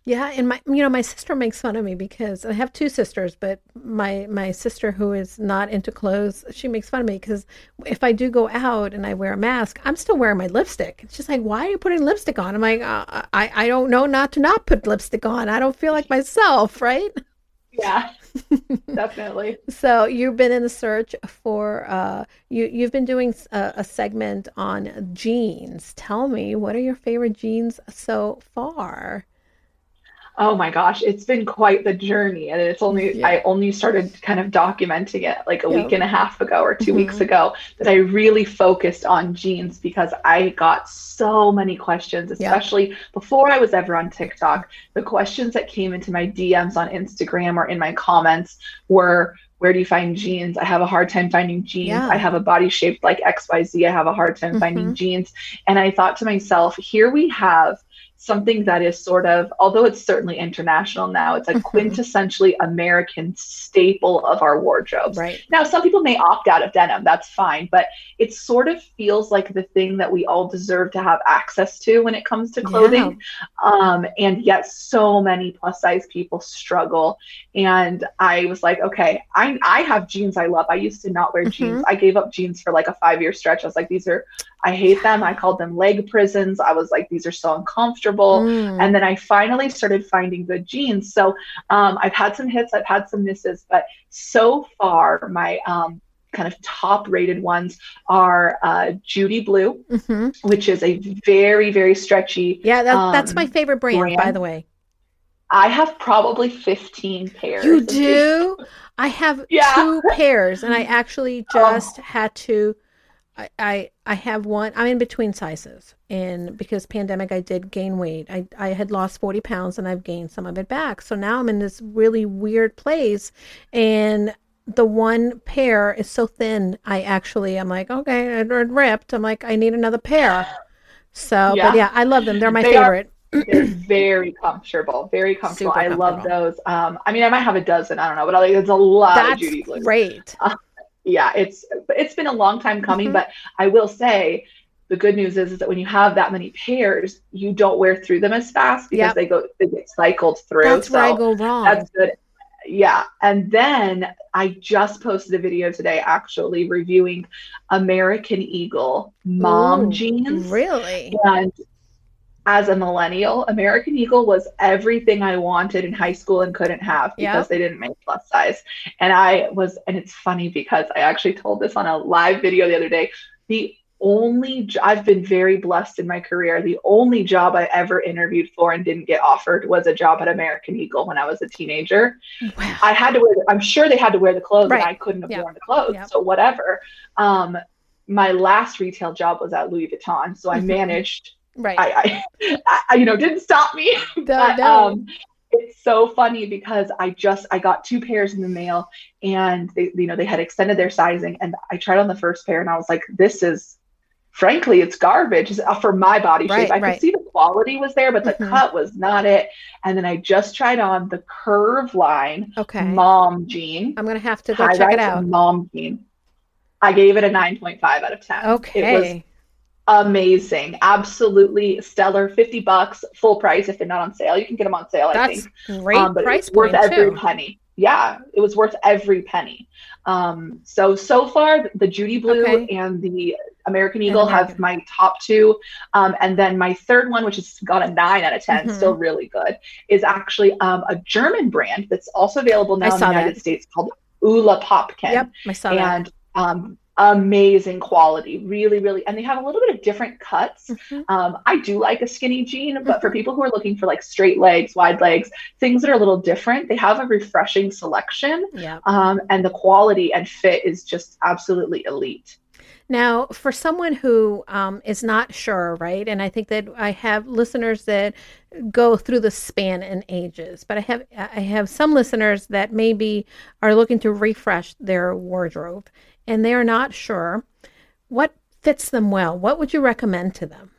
Speaker 1: Yeah, and my you know my sister makes fun of me because I have two sisters, but my my sister who is not into clothes, she makes fun of me because if I do go out and I wear a mask, I'm still wearing my lipstick. It's just like, why are you putting lipstick on? I'm like, uh, I I don't know not to not put lipstick on. I don't feel like myself, right?
Speaker 4: Yeah, definitely.
Speaker 1: so you've been in the search for uh, you. You've been doing a, a segment on jeans. Tell me, what are your favorite jeans so far?
Speaker 4: Oh my gosh, it's been quite the journey. And it's only, yeah. I only started kind of documenting it like a week and a half ago or 2 mm-hmm. weeks ago that I really focused on jeans because I got so many questions, especially before I was ever on TikTok. The questions that came into my DMs on Instagram or in my comments were, where do you find jeans? I have a hard time finding jeans. Yeah. I have a body shaped like XYZ. I have a hard time mm-hmm. finding jeans. And I thought to myself, here we have something that is sort of, although it's certainly international now, it's a mm-hmm. quintessentially American staple of our wardrobes.
Speaker 1: Right.
Speaker 4: Now, some people may opt out of denim, that's fine, but it sort of feels like the thing that we all deserve to have access to when it comes to clothing. Yeah. Um, and yet, so many plus size people struggle. And I was like, okay, I, I have jeans I love. I used to not wear mm-hmm. jeans. I gave up jeans for like a five year stretch. I was like, these are I hate them. I called them leg prisons. I was like, these are so uncomfortable. Mm. And then I finally started finding good jeans. So um, I've had some hits, I've had some misses, but so far, my um, kind of top rated ones are uh, Judy Blue, mm-hmm. which is a very, very stretchy.
Speaker 1: Yeah, that, um, that's my favorite brand, brand, by the way.
Speaker 4: I have probably 15 pairs.
Speaker 1: You do? I have yeah. two pairs, and I actually oh. just oh. had to I, I I have one. I'm in between sizes, and because pandemic, I did gain weight. I I had lost forty pounds, and I've gained some of it back. So now I'm in this really weird place, and the one pair is so thin. I actually I'm like, okay, it ripped. I'm like, I need another pair. So, yeah. but yeah, I love them. They're my they favorite.
Speaker 4: Are, they're very comfortable, very comfortable. I love those. Um, I mean, I might have a dozen. I don't know, but I, like, it's a lot
Speaker 1: That's
Speaker 4: of Judy Blue.
Speaker 1: Great. Uh,
Speaker 4: yeah, it's it's been a long time coming, mm-hmm. but I will say the good news is, is that when you have that many pairs, you don't wear through them as fast because yep. they go they get cycled through.
Speaker 1: That's so where I go wrong.
Speaker 4: That's good. yeah. And then I just posted a video today actually reviewing American Eagle mom
Speaker 1: Ooh,
Speaker 4: jeans.
Speaker 1: Really?
Speaker 4: And as a millennial, American Eagle was everything I wanted in high school and couldn't have because
Speaker 1: Yep.
Speaker 4: they didn't make plus size. And I was, and it's funny because I actually told this on a live video the other day. The only, I've been very blessed in my career. The only job I ever interviewed for and didn't get offered was a job at American Eagle when I was a teenager.
Speaker 1: Wow.
Speaker 4: I had to wear, I'm sure they had to wear the clothes
Speaker 1: Right.
Speaker 4: and I couldn't have
Speaker 1: Yeah.
Speaker 4: worn the clothes.
Speaker 1: Yeah.
Speaker 4: So whatever. Um, my last retail job was at Louis Vuitton. So I
Speaker 1: Mhm.
Speaker 4: managed
Speaker 1: Right.
Speaker 4: I, I, I, you know, didn't stop me.
Speaker 1: No,
Speaker 4: but,
Speaker 1: no.
Speaker 4: um, it's so funny because I just I got two pairs in the mail, and they, you know, they had extended their sizing, and I tried on the first pair, and I was like, this is, frankly, it's garbage uh, for my body shape.
Speaker 1: Right,
Speaker 4: I
Speaker 1: right.
Speaker 4: could see the quality was there, but the
Speaker 1: Mhm.
Speaker 4: cut was not it. And then I just tried on the Curve line
Speaker 1: okay.
Speaker 4: mom jean.
Speaker 1: I'm gonna have to go check it out.
Speaker 4: Mom jean. I gave it a 9.5 out of 10. okay It was
Speaker 1: Okay.
Speaker 4: Amazing absolutely stellar 50 bucks full price if they're not on sale you can get them on sale i
Speaker 1: That's
Speaker 4: think
Speaker 1: great
Speaker 4: Um, but
Speaker 1: price
Speaker 4: it's worth every
Speaker 1: too.
Speaker 4: penny yeah it was worth every penny um so so far the judy blue
Speaker 1: Okay.
Speaker 4: and the american eagle have my top two um and then my third one which has got a nine out of 10
Speaker 1: Mhm.
Speaker 4: still really good is actually um a german brand that's also available now
Speaker 1: I
Speaker 4: in the united
Speaker 1: that.
Speaker 4: states called Ulla Popken
Speaker 1: Yep, I saw that.
Speaker 4: and um, amazing quality really really and they have a little bit of different cuts
Speaker 1: Mhm.
Speaker 4: um, i do like a skinny jean but for
Speaker 1: Mm-hmm.
Speaker 4: people who are looking for like straight legs wide legs things that are a little different they have a refreshing selection
Speaker 1: Yeah.
Speaker 4: um, and the quality and fit is just absolutely elite
Speaker 1: Now, for someone who um, is not sure, right? And I think that I have listeners that go through the span in ages, but I have I have some listeners that maybe are looking to refresh their wardrobe and they are not sure what fits them well. What would you recommend to them?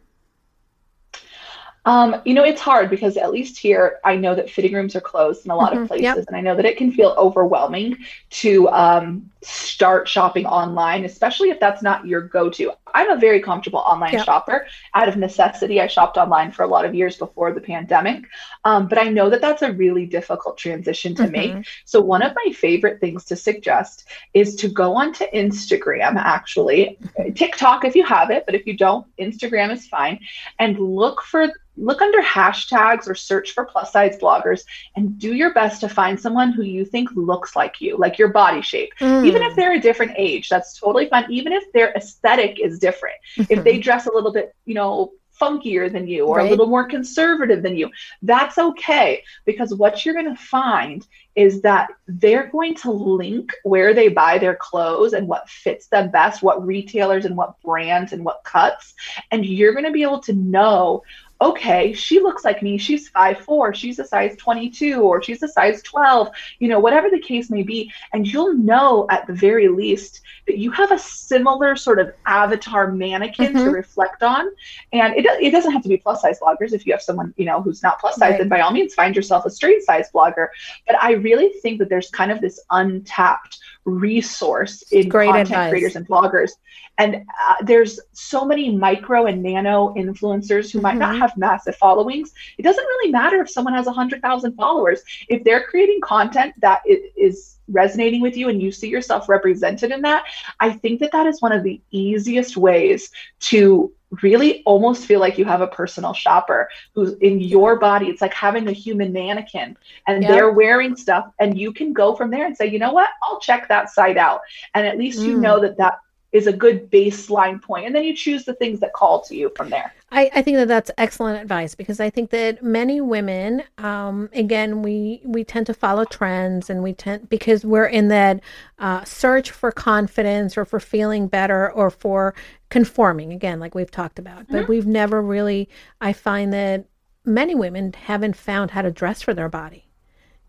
Speaker 4: Um, you know, it's hard because at least here, I know that fitting rooms are closed in a lot
Speaker 1: Mhm,
Speaker 4: of places,
Speaker 1: yep.
Speaker 4: and I know that it can feel overwhelming to um, start shopping online, especially if that's not your go-to. I'm a very comfortable online
Speaker 1: Yep.
Speaker 4: shopper. Out of necessity, I shopped online for a lot of years before the pandemic, um, but I know that that's a really difficult transition to make.
Speaker 1: Mhm.
Speaker 4: So one of my favorite things to suggest is to go onto Instagram, actually, TikTok if you have it, but if you don't, Instagram is fine, and look for look under hashtags or search for plus size bloggers and do your best to find someone who you think looks like you, like your body shape. Even if they're a different age, that's totally fine. Even if their aesthetic is different. If they mm-hmm. dress a little bit, you know, funkier than you or
Speaker 1: Right.
Speaker 4: a little more conservative than you, that's okay because what you're going to find is that they're going to link where they buy their clothes and what fits them best, what retailers and what brands and what cuts. And you're going to be able to know okay, she looks like me. She's five four. She's a size 22 or she's a size 12, you know, whatever the case may be. And you'll know at the very least that you have a similar sort of avatar mannequin to
Speaker 1: Mhm.
Speaker 4: reflect on. And it, it doesn't have to be plus size bloggers. If you have someone, you know, who's not plus size,
Speaker 1: Right.
Speaker 4: then by all means find yourself a straight size blogger. But I really think that there's kind of this untapped resource in
Speaker 1: Great
Speaker 4: content
Speaker 1: advice.
Speaker 4: creators and bloggers. And uh, there's so many micro and nano influencers who might not
Speaker 1: Mhm.
Speaker 4: have massive followings. It doesn't really matter if someone has 100,000 followers. If they're creating content that i- resonating with you and you see yourself represented in that, I think that that is one of the easiest ways to really almost feel like you have a personal shopper who's in your body. It's like having a human mannequin and
Speaker 1: Yep.
Speaker 4: they're wearing stuff and you can go from there and say, you know what, I'll check that site out. And at least you
Speaker 1: Mm.
Speaker 4: know that that is a good baseline. And then you choose the things that call to you from there.
Speaker 1: I, I think that that's excellent advice because I think that many women, um, again, we we tend to follow trends and we tend because we're in that uh, search for confidence or for feeling better or for conforming again, like we've talked about. But we've never really. I find that many women haven't found how to dress for their body,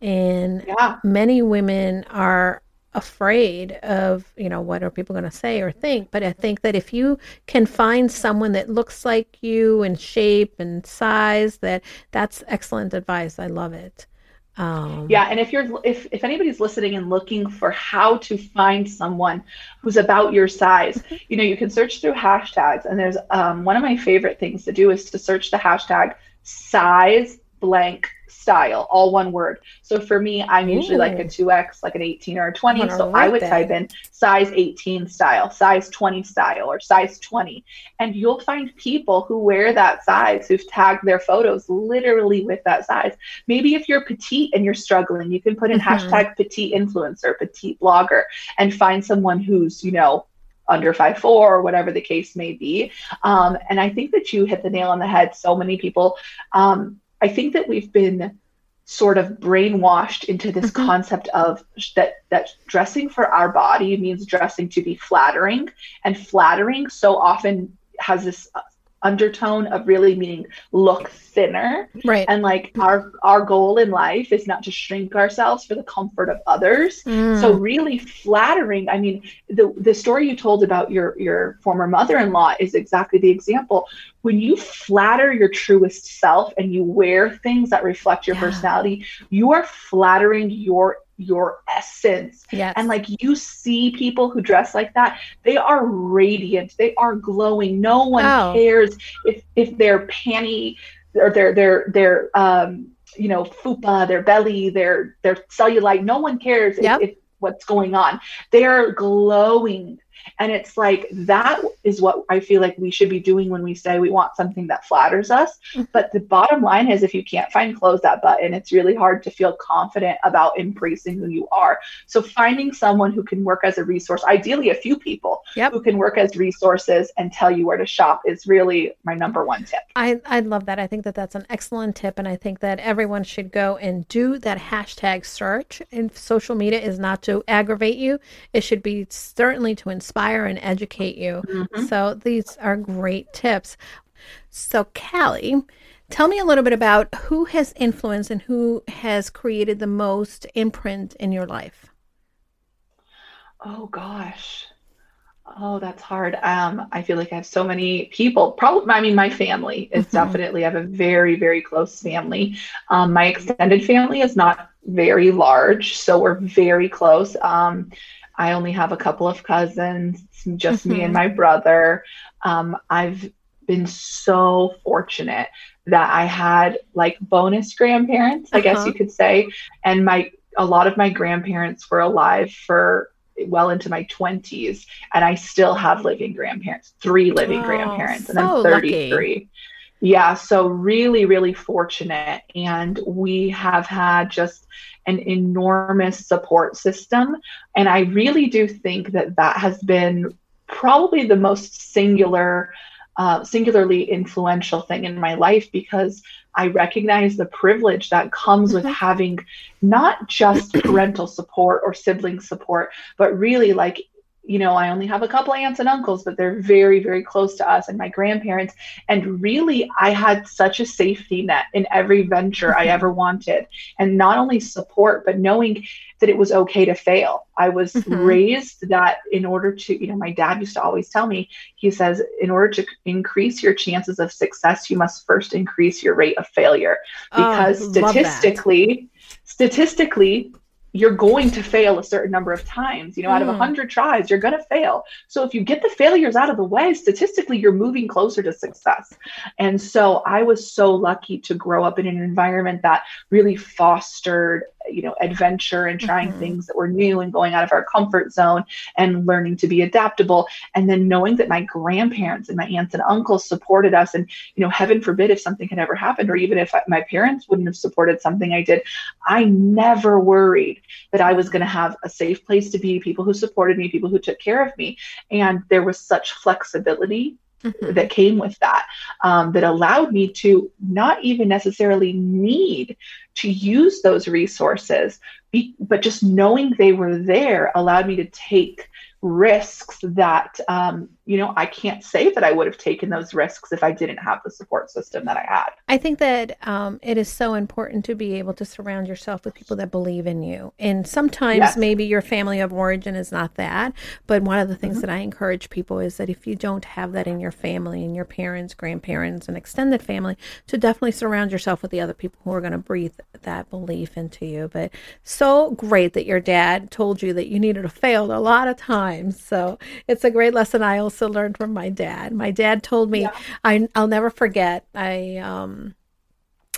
Speaker 1: and
Speaker 4: Yeah.
Speaker 1: many women are afraid of you know what are people going to say or think but i think that if you can find someone that looks like you in shape and size that that's excellent advice i love it um
Speaker 4: Yeah, and if you're if if anybody's listening and looking for how to find someone who's about your size, you know, you can search through hashtags. And there's um, one of my favorite things to do is to search the hashtag size blank style, all one word. So for me, I'm usually like a 2X, like an 18 or a 20.
Speaker 1: I
Speaker 4: So I would
Speaker 1: that.
Speaker 4: type in size 18 style, size 20 style, or size 20. And you'll find people who wear that size who've tagged their photos literally with that size. Maybe if you're petite and you're struggling, you can put in
Speaker 1: Mhm.
Speaker 4: hashtag petite influencer, petite blogger, and find someone who's, you know, under five four or whatever the case may be. Um, and I think that you hit the nail on the head. So many people, um, I think that we've been sort of brainwashed into this
Speaker 1: Mhm.
Speaker 4: concept of that that dressing for our body means dressing to be flattering and flattering so often has this uh, undertone of really meaning look thinner
Speaker 1: Right.
Speaker 4: and like our our goal in life is not to shrink ourselves for the comfort of others
Speaker 1: Mm.
Speaker 4: so really flattering i mean the the story you told about your your former mother-in-law is exactly the example when you flatter your truest self and you wear things that reflect your
Speaker 1: Yeah.
Speaker 4: personality you are flattering your your essence.
Speaker 1: Yes.
Speaker 4: and like you see people who dress like that they are radiant. They are glowing. No one
Speaker 1: Oh.
Speaker 4: cares if if their panty or their their their um you know fupa their belly their their cellulite no one cares if- if, what's going on. They're glowing and it's like that is what i feel like we should be doing when we say we want something that flatters us
Speaker 1: Mhm.
Speaker 4: but the bottom line is if you can't find clothes that button it's really hard to feel confident about embracing who you are so finding someone who can work as a resource ideally a few people
Speaker 1: Yep.
Speaker 4: who can work as resources and tell you where to shop is really my number one tip
Speaker 1: I, I love that. I think that that's an excellent tip. And I think that everyone should go and do that hashtag search. And social media is not to aggravate you, it should be certainly to inspire and educate you.
Speaker 4: Mhm.
Speaker 1: So these are great tips. So, Callie, tell me a little bit about who has influenced and who has created the most imprint in your life.
Speaker 4: Oh gosh. Oh, that's hard. Um, I feel like I have so many people. Probably, I mean, my family is
Speaker 1: Mhm.
Speaker 4: definitely. I have a very, very close family. Um, my extended family is not very large, so we're very close. Um, I only have a couple of cousins, it's just me and my brother. Um, I've been so fortunate that I had like bonus grandparents, I guess
Speaker 1: Uh-huh.
Speaker 4: you could say, and my a lot of my grandparents were alive for well into my 20s and I still have living grandparents, three living
Speaker 1: Oh,
Speaker 4: grandparents and
Speaker 1: so
Speaker 4: I'm
Speaker 1: lucky.
Speaker 4: 33. Yeah, so really really fortunate and we have had just an enormous support system and I really do think that that has been probably the most singular uh, singularly influential thing in my life because I recognize the privilege that comes with
Speaker 1: Mhm.
Speaker 4: having not just parental support or sibling support, but really like, you know, I only have a couple aunts and uncles, but they're very, very close to us and my grandparents. And really, I had such a safety net in every venture I ever wanted. And not only support, but knowing that it was okay to fail. I was
Speaker 1: Mhm.
Speaker 4: raised that in order to, you know, my dad used to always tell me, he says, in order to increase your chances of success, you must first increase your rate of failure. Because
Speaker 1: Oh,
Speaker 4: statistically, statistically, you're going to fail a certain number of times. You know, out of a
Speaker 1: Mm.
Speaker 4: 100 tries, you're going to fail. So if you get the failures out of the way, statistically, you're moving closer to success. And so I was so lucky to grow up in an environment that really fostered, you know, adventure and trying
Speaker 1: Mhm.
Speaker 4: things that were new and going out of our comfort zone and learning to be adaptable. And then knowing that my grandparents and my aunts and uncles supported us. And, you know, heaven forbid if something had ever happened, or even if I- my parents wouldn't have supported something I did, I never worried that I was going to have a safe place to be, people who supported me, people who took care of me. And there was such flexibility
Speaker 1: Mhm.
Speaker 4: that came with that um, that allowed me to not even necessarily need to use those resources be, but just knowing they were there allowed me to take risks that um, you know i can't say that i would have taken those risks if i didn't have the support system that i had
Speaker 1: I think that um, it is so important to be able to surround yourself with people that believe in you. And sometimes
Speaker 4: Yes.
Speaker 1: maybe your family of origin is not that. But one of the things
Speaker 4: Mhm.
Speaker 1: that I encourage people is that if you don't have that in your family and your parents, grandparents, and extended family, to definitely surround yourself with the other people who are going to breathe that belief into you. But so great that your dad told you that you needed to fail a lot of times. So it's a great lesson I also learned from my dad. My dad told me,
Speaker 4: Yeah.
Speaker 1: I, I'll never forget, I, um,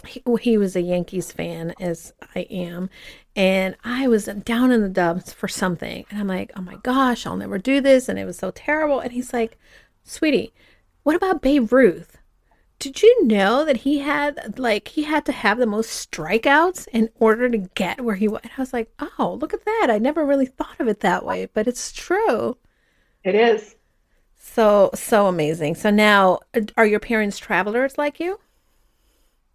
Speaker 1: he, he was a Yankees fan, as I am, and I was down in the dumps for something, and I'm like, oh my gosh, I'll never do this, and it was so terrible. And he's like, sweetie, what about Babe Ruth? Did you know that he had like he had to have the most strikeouts in order to get where he was? I was like, oh, look at that! I never really thought of it that way, but it's true.
Speaker 4: It is.
Speaker 1: So so amazing. So now, are your parents travelers like you?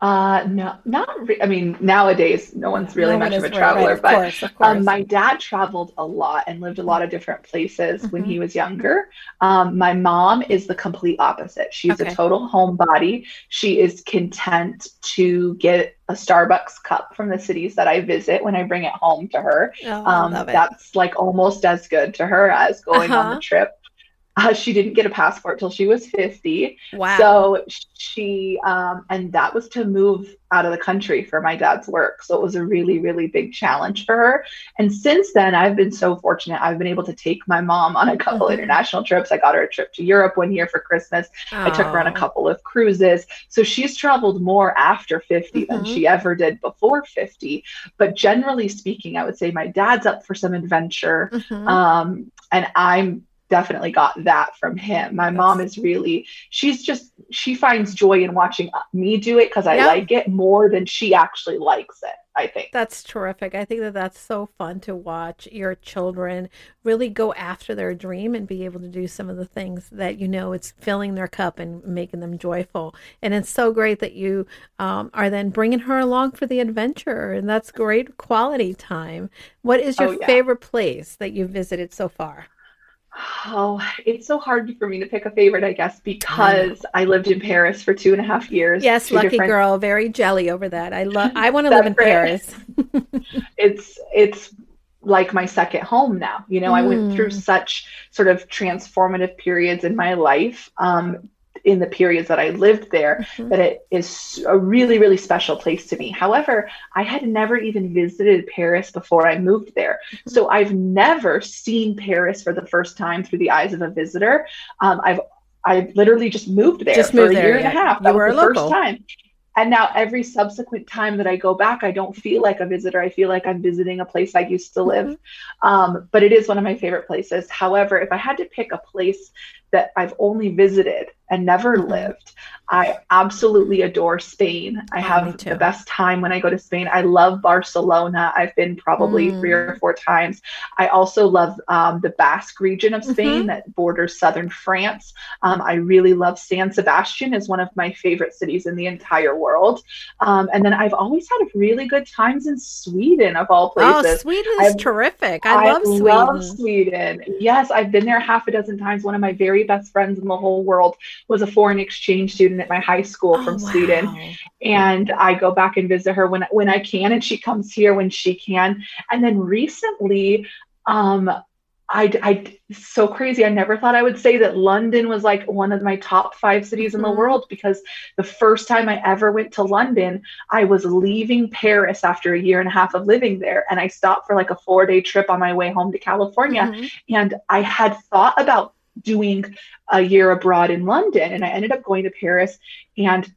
Speaker 4: Uh, no, not. Re- I mean, nowadays, no one's really no much one of a traveler. Right, but course, um, my dad traveled a lot and lived a lot of different places mm-hmm. when he was younger. Um, my mom is the complete opposite. She's okay. a total homebody. She is content to get a Starbucks cup from the cities that I visit when I bring it home to her. Oh, um, that's like almost as good to her as going uh-huh. on the uh-huh. trip. Uh, she didn't get a passport till she was 50. Wow. So she, um, and that was to move out of the country for my dad's work. So it was a really, really big challenge for her. And since then, I've been so fortunate. I've been able to take my mom on a couple mm-hmm. international trips. I got her a trip to Europe one year for Christmas. Oh. I took her on a couple of cruises. So she's traveled more after 50 mm-hmm. than she ever did before 50. But generally speaking, I would say my dad's up for some adventure. Mm-hmm. Um, and I'm definitely got that from him. My mom is really, she's just, she finds joy in watching me do it because I yeah. like it more than she actually likes it. I think
Speaker 1: that's terrific. I think that that's so fun to watch your children really go after their dream and be able to do some of the things that you know it's filling their cup and making them joyful. And it's so great that you um, are then bringing her along for the adventure, and that's great quality time. What is your oh, yeah. favorite place that you've visited so far?
Speaker 4: Oh, it's so hard for me to pick a favorite, I guess, because I lived in Paris for two and a half years.
Speaker 1: Yes, lucky different... girl, very jelly over that. I love. I want to live in Paris.
Speaker 4: it's it's like my second home now. You know, mm. I went through mm. such sort of transformative periods in my life. Um, in the periods that I lived there mm-hmm. that it is a really, really special place to me. However, I had never even visited Paris before I moved there. Mm-hmm. So I've never seen Paris for the first time through the eyes of a visitor. Um, I've I literally just moved there just for a year there, and yeah. a half. That you was the local. first time. And now every subsequent time that I go back, I don't feel like a visitor. I feel like I'm visiting a place I used to live. Mm-hmm. Um, but it is one of my favorite places. However, if I had to pick a place that I've only visited and never mm-hmm. lived. I absolutely adore Spain. I oh, have the best time when I go to Spain. I love Barcelona. I've been probably mm. three or four times. I also love um, the Basque region of Spain mm-hmm. that borders southern France. Um, I really love San Sebastian is one of my favorite cities in the entire world. Um, and then I've always had really good times in Sweden of all oh, places.
Speaker 1: Oh, Sweden is terrific. I, I love Sweden. love
Speaker 4: Sweden. Yes, I've been there half a dozen times. One of my very best friends in the whole world was a foreign exchange student at my high school oh, from wow. Sweden. And I go back and visit her when when I can and she comes here when she can. And then recently um I, I so crazy. I never thought I would say that London was like one of my top five cities in the mm-hmm. world because the first time I ever went to London, I was leaving Paris after a year and a half of living there. And I stopped for like a four day trip on my way home to California. Mm-hmm. And I had thought about doing a year abroad in London. And I ended up going to Paris. And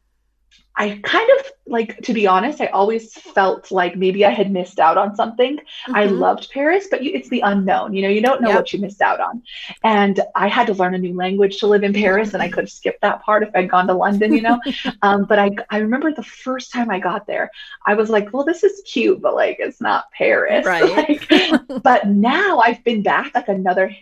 Speaker 4: I kind of like, to be honest, I always felt like maybe I had missed out on something. Mm-hmm. I loved Paris, but you, it's the unknown. You know, you don't know yep. what you missed out on. And I had to learn a new language to live in Paris, and I could have skipped that part if I'd gone to London, you know. um, but I, I remember the first time I got there, I was like, well, this is cute, but like, it's not Paris. Right. Like, but now I've been back like another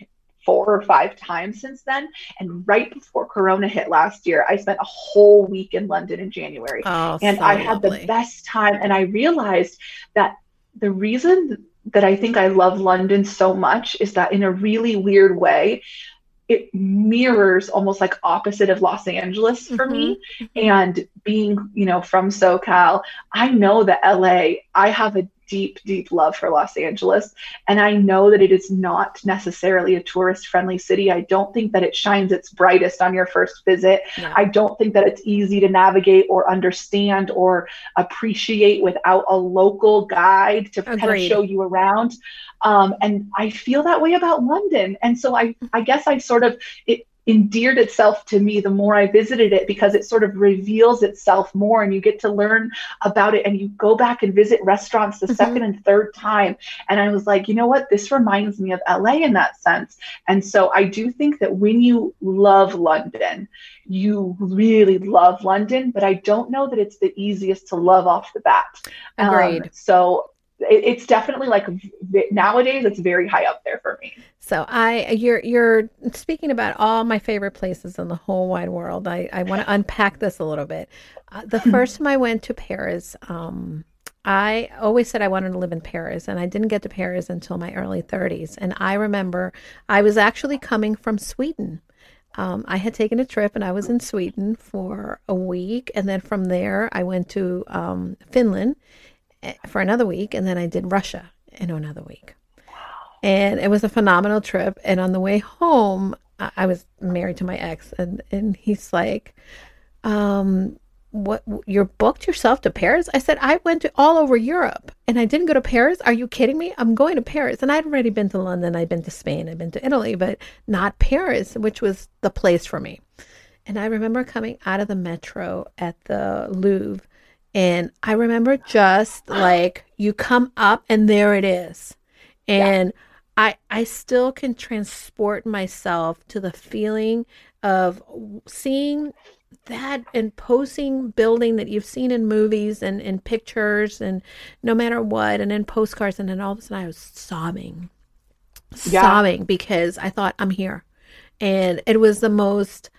Speaker 4: four or five times since then. And right before Corona hit last year, I spent a whole week in London in January. Oh, and so I had lovely. the best time. And I realized that the reason that I think I love London so much is that in a really weird way, it mirrors almost like opposite of Los Angeles for mm-hmm. me. And being, you know, from SoCal, I know that LA, I have a deep, deep love for Los Angeles. And I know that it is not necessarily a tourist friendly city. I don't think that it shines its brightest on your first visit. Yeah. I don't think that it's easy to navigate or understand or appreciate without a local guide to Agreed. kind of show you around. Um, and I feel that way about London. And so I, I guess I sort of, it, endeared itself to me the more I visited it because it sort of reveals itself more and you get to learn about it and you go back and visit restaurants the mm-hmm. second and third time. And I was like, you know what? This reminds me of LA in that sense. And so I do think that when you love London, you really love London, but I don't know that it's the easiest to love off the bat.
Speaker 1: Agreed.
Speaker 4: Um, so it, it's definitely like nowadays it's very high up there for me.
Speaker 1: So I you're you're speaking about all my favorite places in the whole wide world. I I want to unpack this a little bit. Uh, the first time I went to Paris, um, I always said I wanted to live in Paris, and I didn't get to Paris until my early 30s. And I remember I was actually coming from Sweden. Um, I had taken a trip and I was in Sweden for a week. And then from there, I went to um, Finland for another week. And then I did Russia in another week. And it was a phenomenal trip. And on the way home, I, was married to my ex, and, and he's like, um, what you're booked yourself to Paris? I said, I went to all over Europe and I didn't go to Paris. Are you kidding me? I'm going to Paris. And I'd already been to London, I'd been to Spain, I'd been to Italy, but not Paris, which was the place for me. And I remember coming out of the metro at the Louvre and I remember just like you come up and there it is. And yeah. I I still can transport myself to the feeling of seeing that imposing building that you've seen in movies and in pictures and no matter what and in postcards and then all of a sudden I was sobbing yeah. sobbing because I thought I'm here and it was the most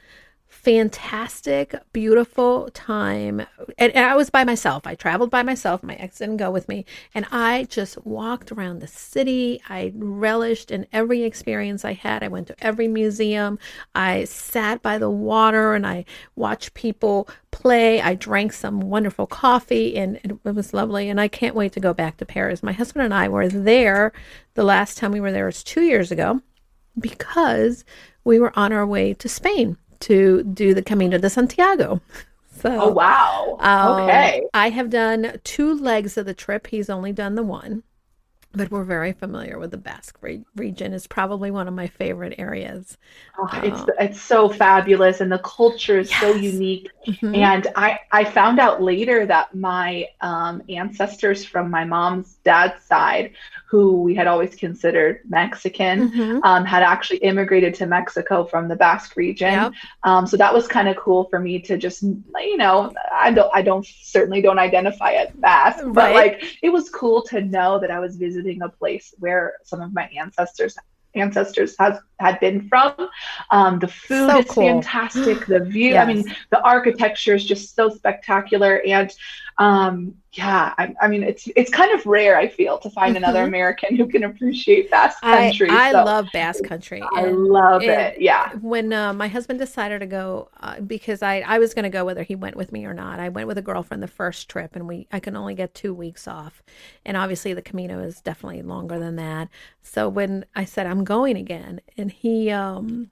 Speaker 1: fantastic, beautiful time. And, and, I was by myself. I traveled by myself. My ex didn't go with me. And I just walked around the city. I relished in every experience I had. I went to every museum. I sat by the water and I watched people play. I drank some wonderful coffee and it was lovely. And I can't wait to go back to Paris. My husband and I were there. The last time we were there was two years ago because we were on our way to Spain to do the Camino de Santiago.
Speaker 4: So, oh wow! Um, okay,
Speaker 1: I have done two legs of the trip. He's only done the one but we're very familiar with the Basque re- region. It's probably one of my favorite areas.
Speaker 4: Oh, it's um, it's so fabulous, and the culture is yes. so unique. Mm-hmm. And I I found out later that my um, ancestors from my mom's dad's side, who we had always considered Mexican, mm-hmm. um, had actually immigrated to Mexico from the Basque region. Yep. Um, so that was kind of cool for me to just you know I don't I don't certainly don't identify as Basque, right. but like it was cool to know that I was visiting a place where some of my ancestors ancestors has had been from. Um, the food so is cool. fantastic. The view, yes. I mean, the architecture is just so spectacular. And um, yeah, I, I, mean, it's it's kind of rare. I feel to find mm-hmm. another American who can appreciate Basque Country.
Speaker 1: I, I so love Basque Country.
Speaker 4: I love it. Yeah.
Speaker 1: When uh, my husband decided to go, uh, because I I was going to go whether he went with me or not. I went with a girlfriend the first trip, and we I can only get two weeks off, and obviously the Camino is definitely longer than that. So when I said I'm going again, and he um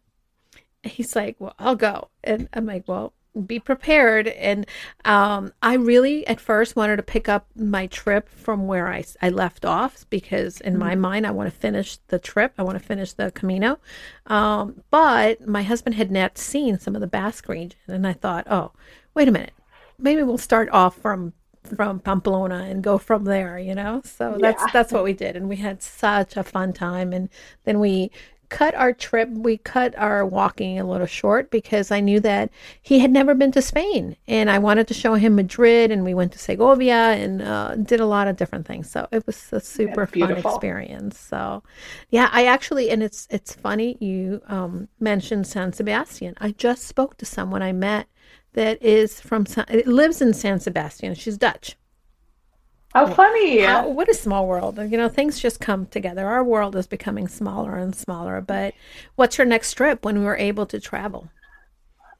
Speaker 1: he's like, well, I'll go, and I'm like, well be prepared. And um, I really, at first, wanted to pick up my trip from where I, I left off because, in mm-hmm. my mind, I want to finish the trip. I want to finish the Camino. Um, but my husband had not seen some of the Basque region. And I thought, oh, wait a minute. Maybe we'll start off from from Pamplona and go from there, you know. So that's yeah. that's what we did, and we had such a fun time. And then we cut our trip, we cut our walking a little short because I knew that he had never been to Spain and I wanted to show him Madrid and we went to Segovia and uh, did a lot of different things. So it was a super fun experience. So yeah, I actually, and it's, it's funny you um, mentioned San Sebastian. I just spoke to someone I met that is from, it lives in San Sebastian. She's Dutch.
Speaker 4: How funny! How,
Speaker 1: what a small world. You know, things just come together. Our world is becoming smaller and smaller. But what's your next trip when we were able to travel?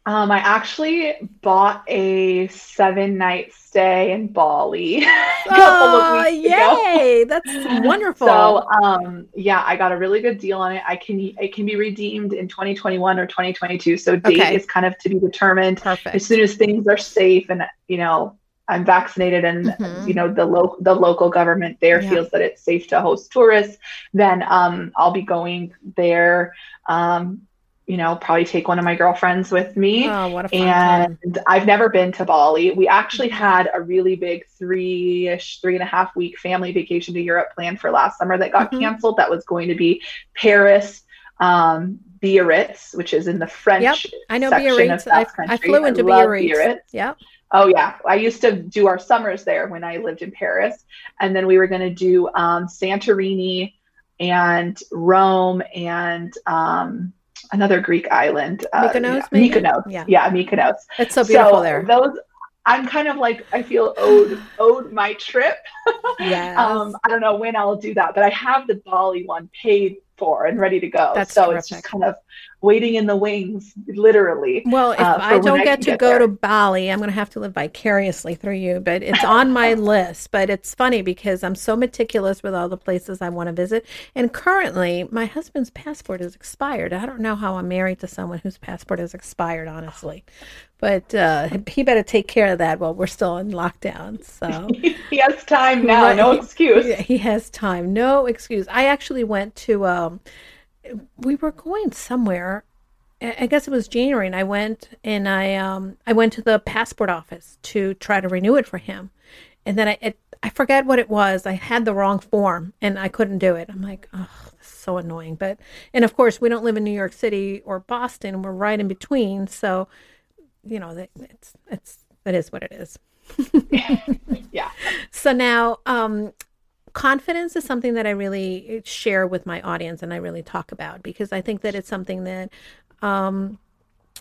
Speaker 4: Um, I actually bought a seven night stay in Bali.
Speaker 1: oh, yay! Ago. That's wonderful.
Speaker 4: So, um, yeah, I got a really good deal on it. I can it can be redeemed in 2021 or 2022. So date okay. is kind of to be determined.
Speaker 1: Perfect.
Speaker 4: As soon as things are safe and you know I'm vaccinated and mm-hmm. you know the lo- the local government there yeah. feels that it's safe to host tourists, then um, I'll be going there. Um, you know, probably take one of my girlfriends with me.
Speaker 1: Oh, what a fun
Speaker 4: and
Speaker 1: time.
Speaker 4: I've never been to Bali. We actually had a really big three ish, three and a half week family vacation to Europe planned for last summer that got
Speaker 1: Mhm.
Speaker 4: canceled. That was going to be Paris, um, Biarritz, which is in the French.
Speaker 1: Yep, I know
Speaker 4: section of
Speaker 1: Biarritz. I, I flew into
Speaker 4: love
Speaker 1: Biarritz. Yep.
Speaker 4: Oh yeah, I used to do our summers there when I lived in Paris, and then we were going to do um, Santorini and Rome and um, another Greek island. Uh,
Speaker 1: Mykonos,
Speaker 4: yeah. Mykonos.
Speaker 1: Yeah.
Speaker 4: yeah, Mykonos.
Speaker 1: It's so beautiful there.
Speaker 4: Those, I'm kind of like I feel owed owed my trip.
Speaker 1: Yes.
Speaker 4: Um, I don't know when I'll do that, but I have the Bali one paid for and ready to go.
Speaker 1: That's
Speaker 4: so it's just kind of waiting in the wings, literally.
Speaker 1: Well, if
Speaker 4: uh,
Speaker 1: I don't
Speaker 4: I
Speaker 1: get to
Speaker 4: get
Speaker 1: go
Speaker 4: there.
Speaker 1: to Bali, I'm going to have to live vicariously through you. But it's on my list. But it's funny because I'm so meticulous with all the places I want to visit. And currently, my husband's passport is expired. I don't know how I'm married to someone whose passport is expired, honestly. But uh, he better take care of that while we're still in lockdown. So.
Speaker 4: he has time now,
Speaker 1: Right.
Speaker 4: no excuse.
Speaker 1: Yeah, he has time. No excuse. I actually went to um we were going somewhere. I guess it was January and I went and I um I went to the passport office to try to renew it for him. And then I it, I forget what it was. I had the wrong form and I couldn't do it. I'm like, oh, this is so annoying. But and of course, we don't live in New York City or Boston. We're right in between, so you know, that it's it's that is what it is.
Speaker 4: Yeah.
Speaker 1: So now, um, confidence is something that I really share with my audience and I really talk about because I think that it's something that um,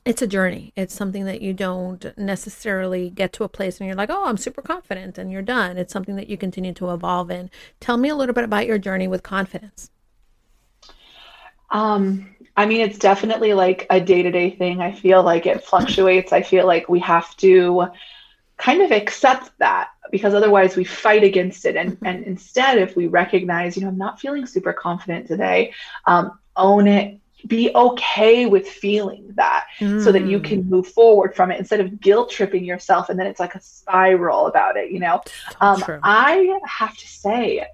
Speaker 1: it's a journey. It's something that you don't necessarily get to a place and you're like, oh, I'm super confident and you're done. It's something that you continue to evolve in. Tell me a little bit about your journey with confidence.
Speaker 4: Um, I mean, it's definitely like a day to day thing. I feel like it fluctuates. I feel like we have to kind of accept that because otherwise we fight against it. And, and instead, if we recognize, you know, I'm not feeling super confident today, um, own it, be okay with feeling that so that you
Speaker 1: Mm.
Speaker 4: can move forward from it instead of guilt tripping yourself. And then it's like a spiral about it, you know? Um. I have to say,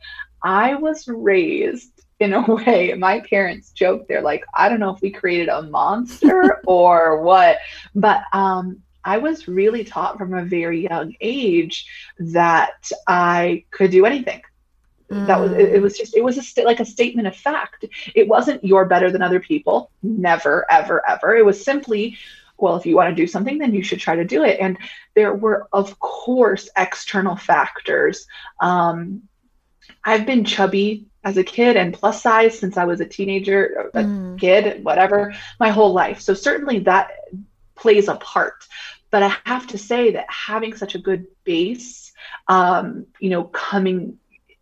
Speaker 4: I was raised in a way. My parents joke, they're like, I don't know if we created a monster or what, but um, I was really taught from a very young age that I could do anything. That was it, it was just it was a st- like a statement of fact. It wasn't you're better than other people. Never, ever, ever. It was simply well, if you want to do something, then you should try to do it. And there were, of course, external factors. Um, I've been chubby as a kid and plus size since I was a teenager, a
Speaker 1: Mm.
Speaker 4: kid, whatever, my whole life. So certainly that plays a part. But I have to say that having such a good base, um, you know, coming,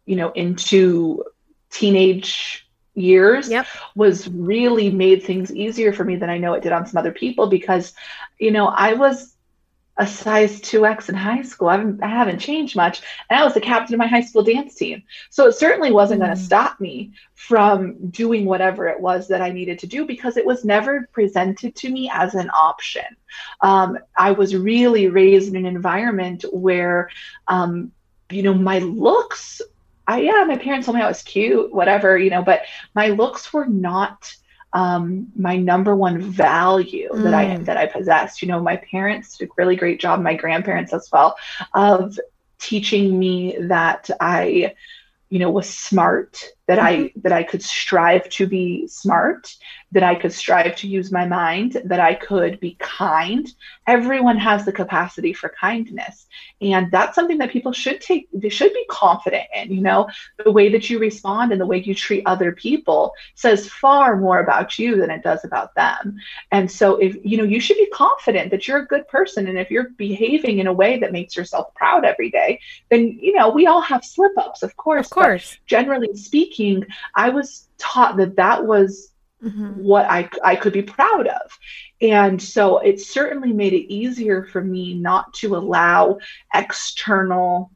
Speaker 4: you know, into teenage years
Speaker 1: Yep.
Speaker 4: was really made things easier for me than I know it did on some other people because, you know, I was a size 2x in high school. I haven't, I haven't changed much. And I was the captain of my high school dance team. So it certainly wasn't going
Speaker 1: Mm.
Speaker 4: to stop me from doing whatever it was that I needed to do because it was never presented to me as an option. Um, I was really raised in an environment where, um, you know, my looks, I, yeah, my parents told me I was cute, whatever, you know, but my looks were not um, my number one value that I
Speaker 1: Mm.
Speaker 4: that I possessed. You know, my parents did a really great job, my grandparents as well, of teaching me that I, you know, was smart, that I mm-hmm. that I could strive to be smart, that I could strive to use my mind, that I could be kind. Everyone has the capacity for kindness. And that's something that people should take, they should be confident in. You know, the way that you respond and the way you treat other people says far more about you than it does about them. And so, if you know, you should be confident that you're a good person. And if you're behaving in a way that makes yourself proud every day, then, you know, we all have slip ups, of course.
Speaker 1: Of course.
Speaker 4: generally speaking, I was taught that that was
Speaker 1: Mhm.
Speaker 4: what I, I could be proud of. And so it certainly made it easier for me not to allow external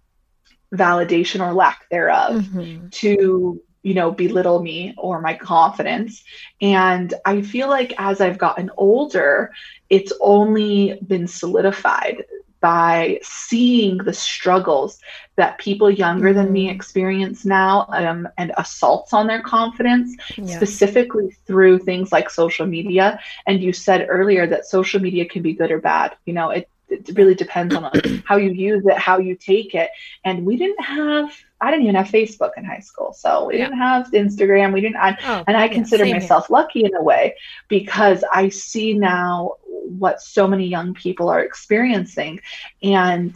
Speaker 4: validation or lack thereof
Speaker 1: Mhm.
Speaker 4: to you know belittle me or my confidence and i feel like as i've gotten older it's only been solidified by seeing the struggles that people younger than me
Speaker 1: Mm.
Speaker 4: experience now um, and assaults on their confidence,
Speaker 1: Yeah.
Speaker 4: specifically through things like social media. And you said earlier that social media can be good or bad. You know, it, it really depends on how you use it, how you take it. And we didn't have, I didn't even have Facebook in high school. So we
Speaker 1: Yeah.
Speaker 4: didn't have Instagram. We didn't, I,
Speaker 1: Oh,
Speaker 4: and I
Speaker 1: yeah,
Speaker 4: consider
Speaker 1: same here.
Speaker 4: myself lucky in a way because I see now what so many young people are experiencing. And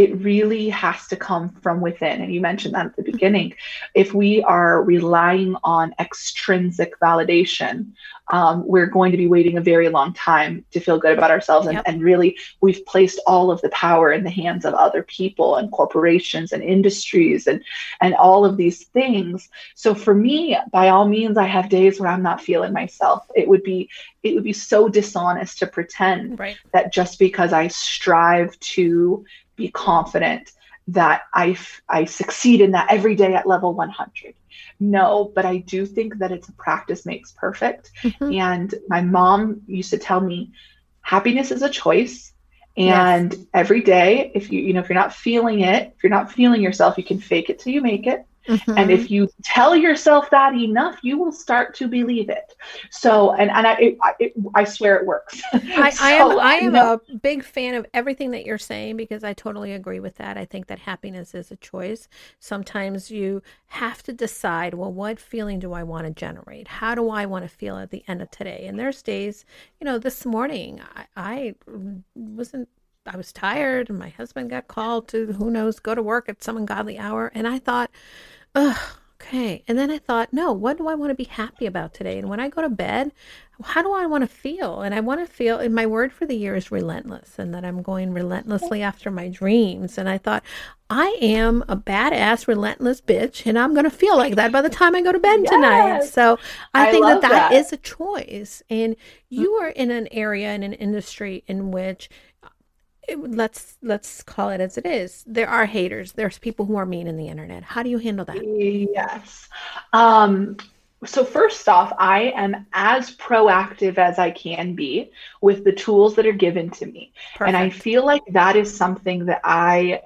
Speaker 4: it really has to come from within. And you mentioned that at the beginning. If we are relying on extrinsic validation, um, we're going to be waiting a very long time to feel good about ourselves. And,
Speaker 1: Yep.
Speaker 4: and really, we've placed all of the power in the hands of other people and corporations and industries and, and all of these things. So for me, by all means, I have days where I'm not feeling myself. It would be it would be so dishonest to pretend
Speaker 1: Right.
Speaker 4: that just because I strive to be confident that I, I succeed in that every day at level 100. No, but I do think that it's a practice makes perfect.
Speaker 1: Mhm.
Speaker 4: And my mom used to tell me happiness is a choice. And every day, if you, you know, if you're not feeling it, if you're not feeling yourself, you can fake it till you make it. And
Speaker 1: Mhm.
Speaker 4: if you tell yourself that enough, you will start to believe it. So, and, and I, it, I- it, I swear it works.
Speaker 1: I, I am I am
Speaker 4: know-
Speaker 1: a big fan of everything that you're saying because I totally agree with that. I think that happiness is a choice. Sometimes you have to decide, well, what feeling do I want to generate? How do I want to feel at the end of today? And there's days, you know, this morning I, I wasn't I was tired and my husband got called to who knows go to work at some ungodly hour and I thought, ugh, okay. And then I thought, no, what do I want to be happy about today? And when I go to bed, how do I want to feel? And I want to feel, and my word for the year is relentless, and that I'm going relentlessly after my dreams. And I thought, I am a badass, relentless bitch, and I'm going to feel like that by the time I go to bed tonight. So I,
Speaker 4: I
Speaker 1: think that that
Speaker 4: that.
Speaker 1: is a choice. And you are in an area, in an industry in which it, let's let's call it as it is. There are haters. There's people who are mean in the internet. How do you handle that?
Speaker 4: Yes. Um, so first off, I am as proactive as I can be with the tools that are given to me. And I feel like that is something that I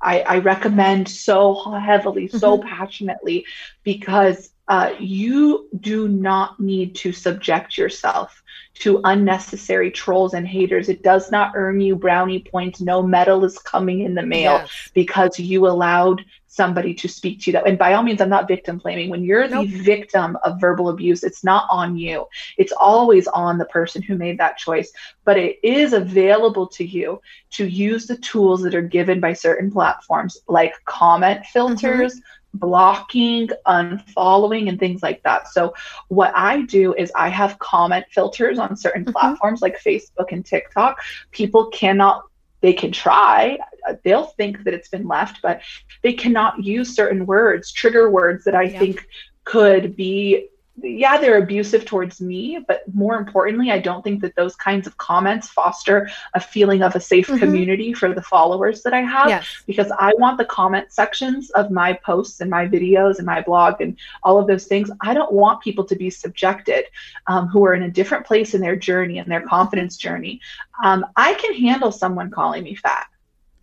Speaker 4: I, I recommend so heavily, so passionately, because uh, you do not need to subject yourself to unnecessary trolls and haters. It does not earn you brownie points. No medal is coming in the mail
Speaker 1: Yes.
Speaker 4: because you allowed somebody to speak to you that and by all means i'm not victim blaming when you're
Speaker 1: Nope.
Speaker 4: the victim of verbal abuse it's not on you it's always on the person who made that choice but it is available to you to use the tools that are given by certain platforms like comment filters blocking unfollowing and things like that so what i do is i have comment filters on certain
Speaker 1: Mhm.
Speaker 4: platforms like facebook and tiktok people cannot they can try they'll think that it's been left but they cannot use certain words trigger words that i
Speaker 1: Yeah.
Speaker 4: think could be yeah they're abusive towards me but more importantly i don't think that those kinds of comments foster a feeling of a safe
Speaker 1: Mhm.
Speaker 4: community for the followers that i have
Speaker 1: Yes.
Speaker 4: because I want the comment sections of my posts and my videos and my blog and all of those things. I don't want people to be subjected um, who are in a different place in their journey and their confidence journey. Um, I can handle someone calling me fat.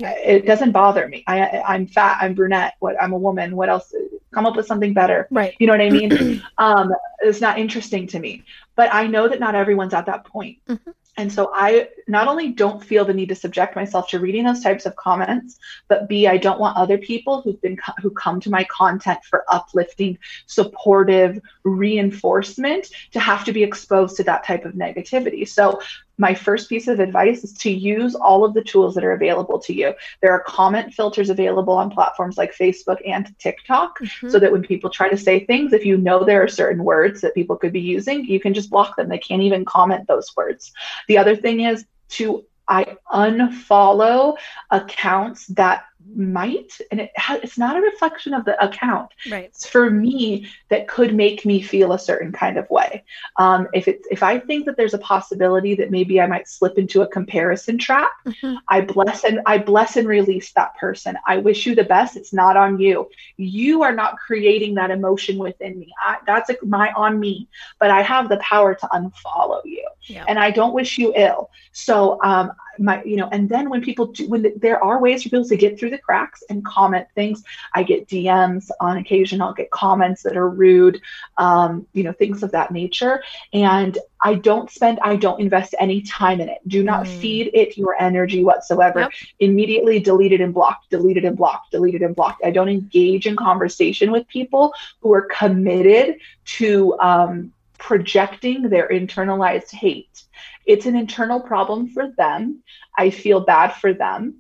Speaker 4: It doesn't bother me. I, I'm fat. I'm brunette. What? I'm a woman. What else? Come up with something better.
Speaker 1: Right.
Speaker 4: You know what I mean? um, it's not interesting to me. But I know that not everyone's at that point.
Speaker 1: Mhm.
Speaker 4: And so I not only don't feel the need to subject myself to reading those types of comments, but B, I don't want other people who've been who come to my content for uplifting, supportive reinforcement to have to be exposed to that type of negativity. So my first piece of advice is to use all of the tools that are available to you. There are comment filters available on platforms like Facebook and TikTok
Speaker 1: Mhm.
Speaker 4: so that when people try to say things, if you know there are certain words that people could be using, you can just block them. They can't even comment those words. The other thing is to I unfollow accounts that might, and it ha- it's not a reflection of the account.
Speaker 1: right.
Speaker 4: It's for me that could make me feel a certain kind of way. Um, if it's if I think that there's a possibility that maybe I might slip into a comparison trap,
Speaker 1: Mhm.
Speaker 4: I bless and I bless and release that person. I wish you the best. It's not on you. You are not creating that emotion within me. I, that's a, my on me, but I have the power to unfollow you,
Speaker 1: Yeah.
Speaker 4: and I don't wish you ill. So um, my you know and then when people do when the, there are ways for people to get through the cracks and comment things. I get dms on occasion. I'll get comments that are rude um, you know things of that nature. And i don't spend i don't invest any time in it. Do not mm. feed it your energy whatsoever. Yep. immediately delete it and block delete it and block delete it and block. I don't engage in conversation with people who are committed to um, projecting their internalized hate it's an internal problem for them. I feel bad for them.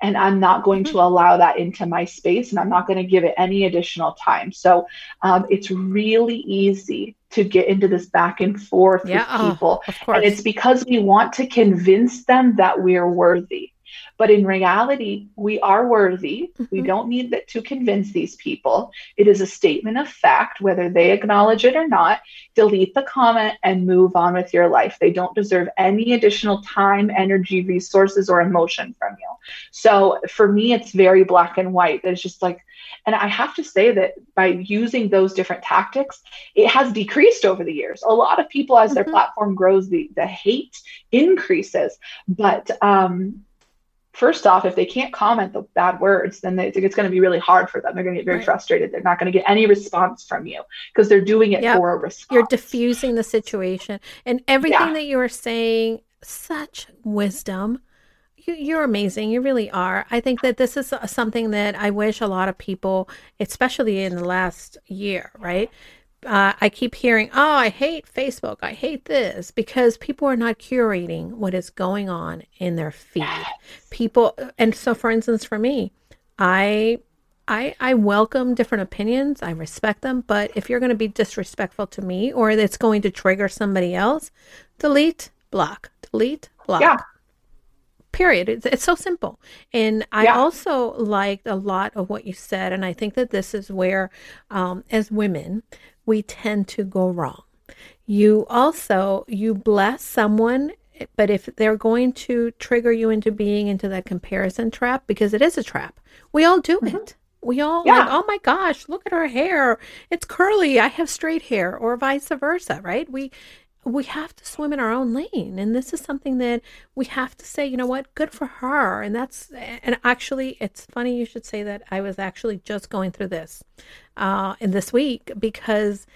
Speaker 4: And I'm not going to mm-hmm. allow that into my space and I'm not going to give it any additional time. So um, it's really easy to get into this back and forth yeah, with people. Oh, and it's because we want to convince them that we're worthy. But in reality, we are worthy. Mm-hmm. We don't need that to convince these people. It is a statement of fact, whether they acknowledge it or not. Delete the comment and move on with your life. They don't deserve any additional time, energy, resources, or emotion from you. So for me, it's very black and white. It's just like, and I have to say that by using those different tactics, it has decreased over the years. A lot of people, as their mm-hmm. platform grows, the, the hate increases. But um, first off, if they can't comment the bad words, then they, it's going to be really hard for them. They're going to get very right. frustrated. They're not going to get any response from you because they're doing it yep. for a response.
Speaker 1: You're diffusing the situation and everything yeah. that you are saying. Such wisdom. You, you're amazing. You really are. I think that this is something that I wish a lot of people, especially in the last year, right, uh, I keep hearing, oh, I hate Facebook. I hate this because people are not curating what is going on in their feed. People, and so for instance, for me, I, I, I welcome different opinions. I respect them, but if you're going to be disrespectful to me or it's going to trigger somebody else, delete, block, delete, block. Yeah. Period. It's, it's so simple. And I yeah. also liked a lot of what you said. And I think that this is where, um, as women, we tend to go wrong. You also you bless someone but if they're going to trigger you into being into that comparison trap because it is a trap. We all do mm-hmm. it. We all yeah. like, oh my gosh, look at her hair. It's curly. I have straight hair or vice versa, right? We we have to swim in our own lane. And this is something that we have to say you know what? Good for her. And that's and actually it's funny you should say that i was actually just going through this uh in this week because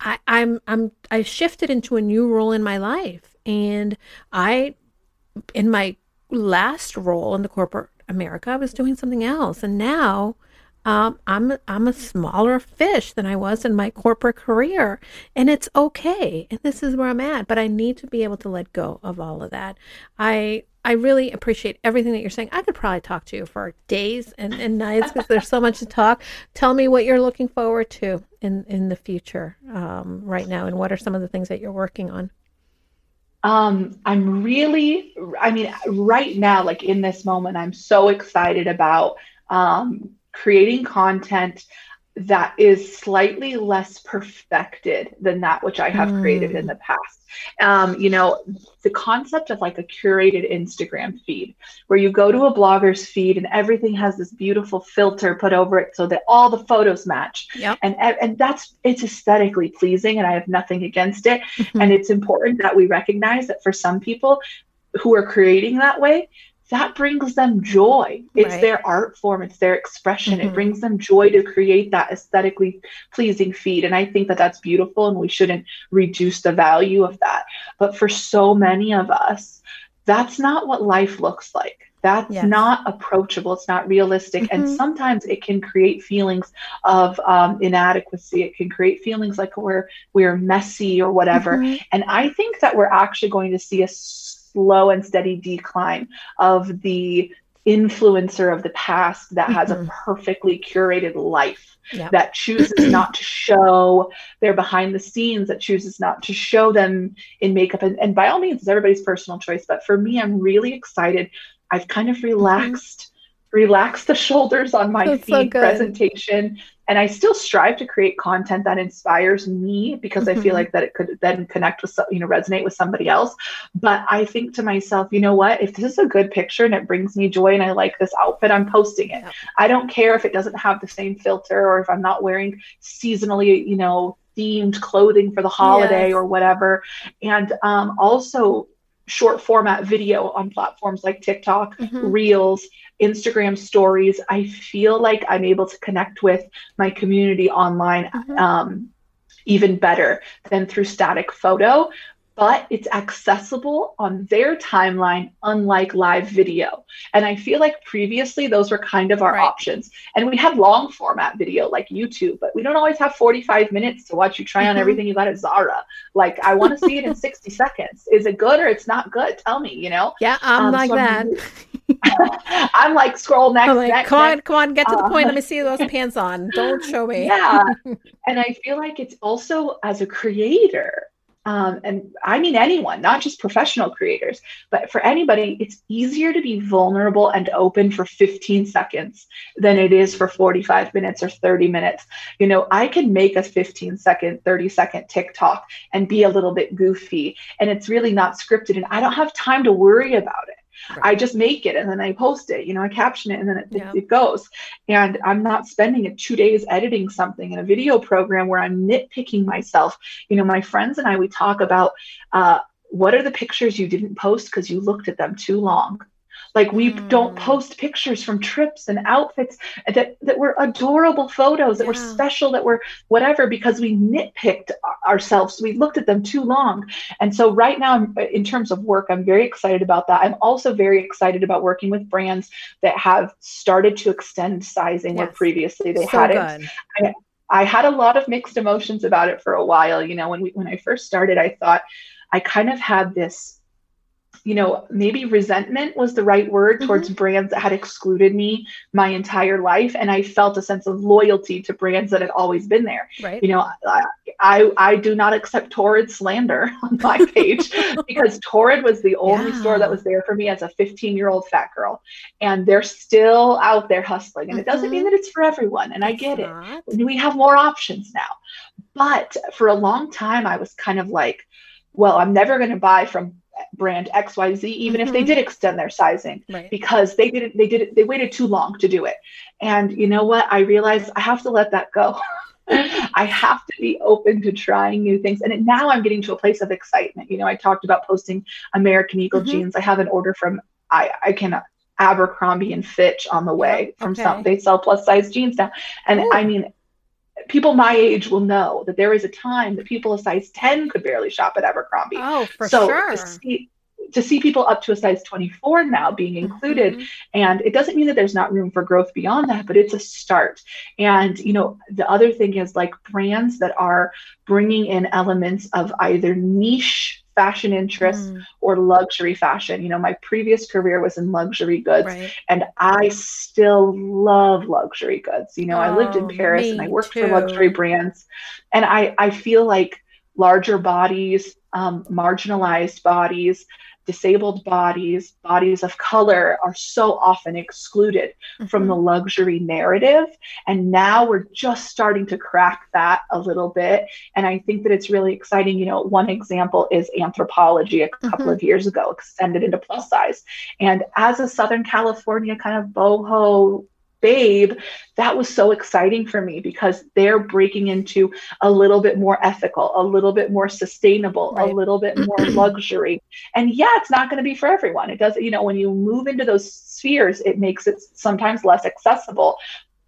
Speaker 1: i i'm i'm i shifted into a new role in my life. And i in my last role in the corporate america i was doing something else. And now um, I'm I'm a smaller fish than I was in my corporate career, and it's okay. And this is where I'm at. But I need to be able to let go of all of that. I I really appreciate everything that you're saying. I could probably talk to you for days and, and nights because there's so much to talk. Tell me what you're looking forward to in in the future um, right now, and what are some of the things that you're working on.
Speaker 4: Um, I'm really, I mean, right now, like in this moment, I'm so excited about um, creating content that is slightly less perfected than that which I have mm. created in hmm. the past. Um, you know, the concept of like a curated Instagram feed where you go to a blogger's feed and everything has this beautiful filter put over it so that all the photos match.
Speaker 1: Yep.
Speaker 4: And and that's it's aesthetically pleasing and I have nothing against it. Mm-hmm. And it's important that we recognize that for some people who are creating that way, that brings them joy. It's right. their art form, it's their expression. Mm-hmm. It brings them joy to create that aesthetically pleasing feed. And I think that that's beautiful and we shouldn't reduce the value of that. But for so many of us, that's not what life looks like. That's yes. not approachable. It's not realistic. Mm-hmm. And sometimes it can create feelings of um, inadequacy. It can create feelings like we're, we're messy or whatever. Mm-hmm. And I think that we're actually going to see a slow and steady decline of the influencer of the past that has mm-hmm. a perfectly curated life yep. that chooses not to show their behind the scenes that chooses not to show them in makeup and, and by all means it's everybody's personal choice but for me i'm really excited i've kind of mm-hmm. relaxed mm-hmm. Relaxed the shoulders on my That's feed so presentation and I still strive to create content that inspires me because mm-hmm. I feel mm-hmm. like that it could then connect with you know resonate with somebody else. But I think to myself, you know what? If this is a good picture and it brings me joy and I like this outfit, I'm posting it. I don't care if it doesn't have the same filter or if I'm not wearing seasonally, you know, themed clothing for the holiday yes. or whatever. And um, also short format video on platforms like TikTok,
Speaker 1: Mhm.
Speaker 4: Reels, Instagram stories, I feel like I'm able to connect with my community online
Speaker 1: Mhm.
Speaker 4: um, even better than through static photo. But it's accessible on their timeline, unlike live video. And I feel like previously those were kind of our
Speaker 1: Right.
Speaker 4: options. And we had long format video like YouTube, but we don't always have 45 minutes to watch you try on
Speaker 1: Mhm.
Speaker 4: everything you got at Zara. Like, I want to see it in 60 seconds. Is it good or it's not good? Tell me, you know?
Speaker 1: Yeah, I'm
Speaker 4: Um,
Speaker 1: like
Speaker 4: so
Speaker 1: that.
Speaker 4: I'm, I'm like, scroll next,
Speaker 1: like,
Speaker 4: next,
Speaker 1: come on,
Speaker 4: next.
Speaker 1: come on, get to the
Speaker 4: Uh,
Speaker 1: point. Let me see those pants on. Don't show me.
Speaker 4: Yeah. and I feel like it's also as a creator, um, and I mean anyone, not just professional creators, but for anybody, it's easier to be vulnerable and open for 15 seconds than it is for 45 minutes or 30 minutes. You know, I can make a 15 second, 30 second TikTok and be a little bit goofy, and it's really not scripted, and I don't have time to worry about it.
Speaker 1: Right.
Speaker 4: I just make it and then I post it, you know, I caption it and then it,
Speaker 1: Yeah.
Speaker 4: it, it goes. And I'm not spending two days editing something in a video program where I'm nitpicking myself. You know, my friends and I, we talk about uh, what are the pictures you didn't post because you looked at them too long. Like we don't
Speaker 1: Mm.
Speaker 4: post pictures from trips and outfits that, that were adorable photos that were special, that were whatever, because we nitpicked ourselves. We looked at them too long. And so right now, in terms of work, I'm very excited about that. I'm also very excited about working with brands that have started to extend sizing where previously they
Speaker 1: so
Speaker 4: hadn't.
Speaker 1: good.
Speaker 4: I had a lot of mixed emotions about it for a while. You know, when we when I first started, I thought I kind of had this, you know, maybe resentment was the right word mm-hmm. towards brands that had excluded me my entire life, and I felt a sense of loyalty to brands that had always been there.
Speaker 1: Right.
Speaker 4: You know, I I, I do not accept Torrid slander on my page because Torrid was the only
Speaker 1: Yeah.
Speaker 4: store that was there for me as a 15 year old fat girl, and they're still out there hustling, and it doesn't mean mm-hmm. that it's for everyone, and I get it
Speaker 1: Not.
Speaker 4: we have more options now. But for a long time, I was kind of like, well, I'm never going to buy from brand XYZ, even if they
Speaker 1: Mhm.
Speaker 4: did extend their sizing
Speaker 1: Right.
Speaker 4: because they didn't, they did it, they waited too long to do it. And you know what? I realized I have to let that go. I have to be open to trying new things. And now I'm getting to a place of excitement. You know, I talked about posting American Eagle
Speaker 1: Mhm.
Speaker 4: jeans. I have an order from, I, I can, Abercrombie and Fitch on the way from
Speaker 1: okay.
Speaker 4: some, they sell plus size jeans now. And
Speaker 1: Ooh.
Speaker 4: I mean, people my age will know that there was a time that people a size 10 could barely shop at Abercrombie.
Speaker 1: Oh, for
Speaker 4: so
Speaker 1: sure.
Speaker 4: to see to see people up to a size 24 now being included
Speaker 1: Mhm.
Speaker 4: and it doesn't mean that there's not room for growth beyond that but it's a start and you know the other thing is like brands that are bringing in elements of either niche fashion interests
Speaker 1: Mm,
Speaker 4: or luxury fashion you know my previous career was in luxury goods
Speaker 1: right.
Speaker 4: and I still love luxury goods. You know, I lived in
Speaker 1: Oh,
Speaker 4: Paris and I worked
Speaker 1: too.
Speaker 4: for luxury brands, and I I feel like larger bodies, um, marginalized bodies, disabled bodies, bodies of color are so often excluded from
Speaker 1: Mhm.
Speaker 4: the luxury narrative. And now we're just starting to crack that a little bit. And I think that it's really exciting. You know, one example is Anthropologie a couple
Speaker 1: Mhm.
Speaker 4: of years ago, extended into plus size. And as a Southern California kind of boho babe, that was so exciting for me because they're breaking into a little bit more ethical, a little bit more sustainable, a little bit more luxury. And yeah, it's not going to be for everyone. It does, you know, when you move into those spheres, it makes it sometimes less accessible.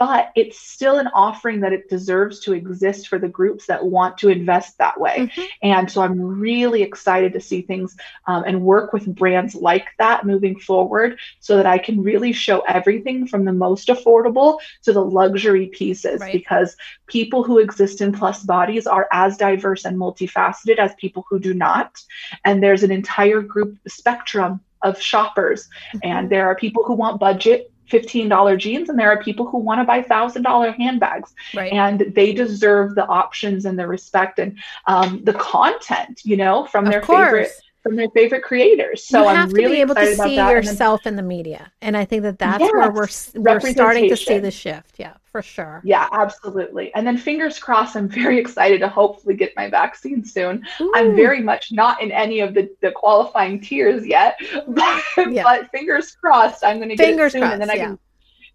Speaker 4: But it's still an offering that it deserves to exist for the groups that want to invest that way.
Speaker 1: Mhm.
Speaker 4: And so I'm really excited to see things um, and work with brands like that moving forward so that I can really show everything from the most affordable to the luxury pieces
Speaker 1: Right.
Speaker 4: because people who exist in plus bodies are as diverse and multifaceted as people who do not. And there's an entire group spectrum of shoppers. And there are people who want budget. $15 jeans, and there are people who want to buy $1,000 handbags
Speaker 1: Right.
Speaker 4: and they deserve the options and the respect and um, the content, you know, from
Speaker 1: of
Speaker 4: their
Speaker 1: course.
Speaker 4: favorite from their favorite creators. So
Speaker 1: you
Speaker 4: I'm
Speaker 1: have
Speaker 4: really
Speaker 1: to be able to see.
Speaker 4: And then-
Speaker 1: yourself in the media, and I think that that's where we're we're starting to see the shift. Yeah, for sure.
Speaker 4: yeah, absolutely. And then fingers crossed, I'm very excited to hopefully get my vaccine soon. I'm very much not in any of the, the qualifying tiers yet, but,
Speaker 1: Yeah.
Speaker 4: but fingers crossed, I'm going to get
Speaker 1: Fingers
Speaker 4: it soon, and then I
Speaker 1: crossed,
Speaker 4: can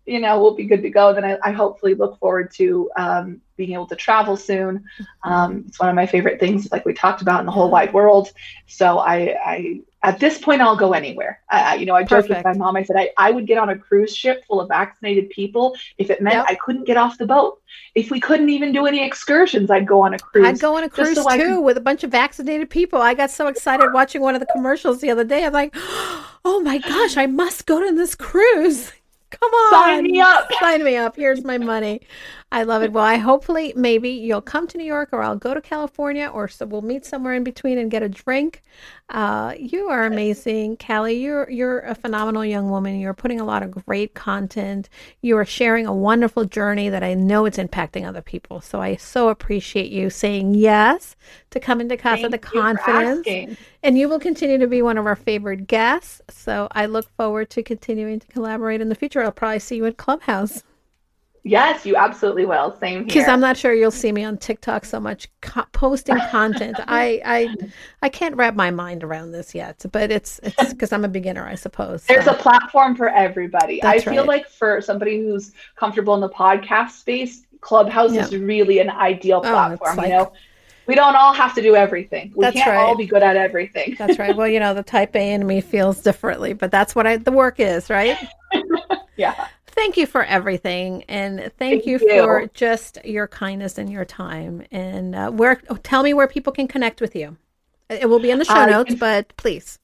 Speaker 4: you know, we'll be good to go. Then I, I hopefully look forward to um, being able to travel soon. Um, it's one of my favorite things, like we talked about in the whole wide world. So I, I at this point, I'll go anywhere. Uh, you know, I joked with my mom. I said I, I would get on a cruise ship full of vaccinated people if it meant yep. I couldn't get off the boat. If we couldn't even do any excursions, I'd go on a cruise.
Speaker 1: I'd go on a cruise so too could... with a bunch of vaccinated people. I got so excited watching one of the commercials the other day. I'm like, oh my gosh, I must go to this cruise. Come on.
Speaker 4: Sign me up.
Speaker 1: Sign me up. Here's my money. I love it. Well, I hopefully maybe you'll come to New York or I'll go to California or so we'll meet somewhere in between and get a drink. Uh, you are amazing, Callie. You're you're a phenomenal young woman. You're putting a lot of great content. You are sharing a wonderful journey that I know it's impacting other people. So I so appreciate you saying yes to come into Casa Thank de Confidence. And you will continue to be one of our favorite guests. So I look forward to continuing to collaborate in the future. I'll probably see you at Clubhouse.
Speaker 4: Yes, you absolutely will. Same here.
Speaker 1: Because I'm not sure you'll see me on TikTok so much co- posting content. I, I I can't wrap my mind around this yet, but it's it's because I'm a beginner, I suppose.
Speaker 4: So. There's a platform for everybody. That's I feel right. like for somebody who's comfortable in the podcast space, Clubhouse yeah. is really an ideal oh, platform. Oh, like, you know, we don't all have to do everything. We can't right. all be good at everything.
Speaker 1: that's right. Well, you know, the type A in me feels differently, but that's what I the work is, right?
Speaker 4: yeah
Speaker 1: thank you for everything and thank, thank you, you, for just your kindness and your time and uh, where oh, tell me where people can connect with you it will be in the show uh, notes can, but please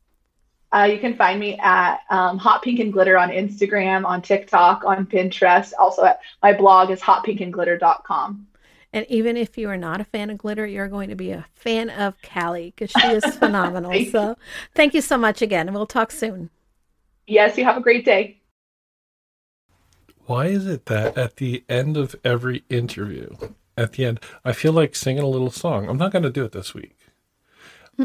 Speaker 4: uh, you can find me at um, hot pink and glitter on instagram on tiktok on pinterest also at my blog is hotpinkandglitter.com
Speaker 1: and even if you are not a fan of glitter, you're going to be a fan of Callie because she is phenomenal. thank so thank you so much again, and we'll talk soon.
Speaker 4: Yes, you have a great day.
Speaker 2: Why is it that at the end of every interview, at the end, I feel like singing a little song? I'm not going to do it this week.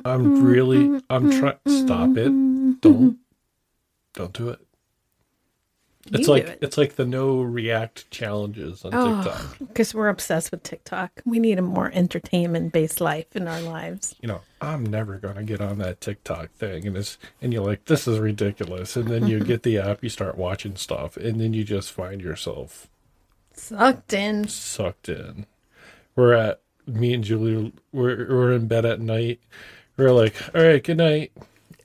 Speaker 2: I'm really, I'm trying. Stop it! Don't, don't do it. It's like it. it's like the no react challenges on oh, TikTok.
Speaker 1: Because we're obsessed with TikTok. We need a more entertainment based life in our lives.
Speaker 2: You know, I'm never gonna get on that TikTok thing and it's and you're like, this is ridiculous. And then you get the app, you start watching stuff, and then you just find yourself
Speaker 1: sucked in.
Speaker 2: Sucked in. We're at me and Julie we're we're in bed at night. We're like, all right, good night.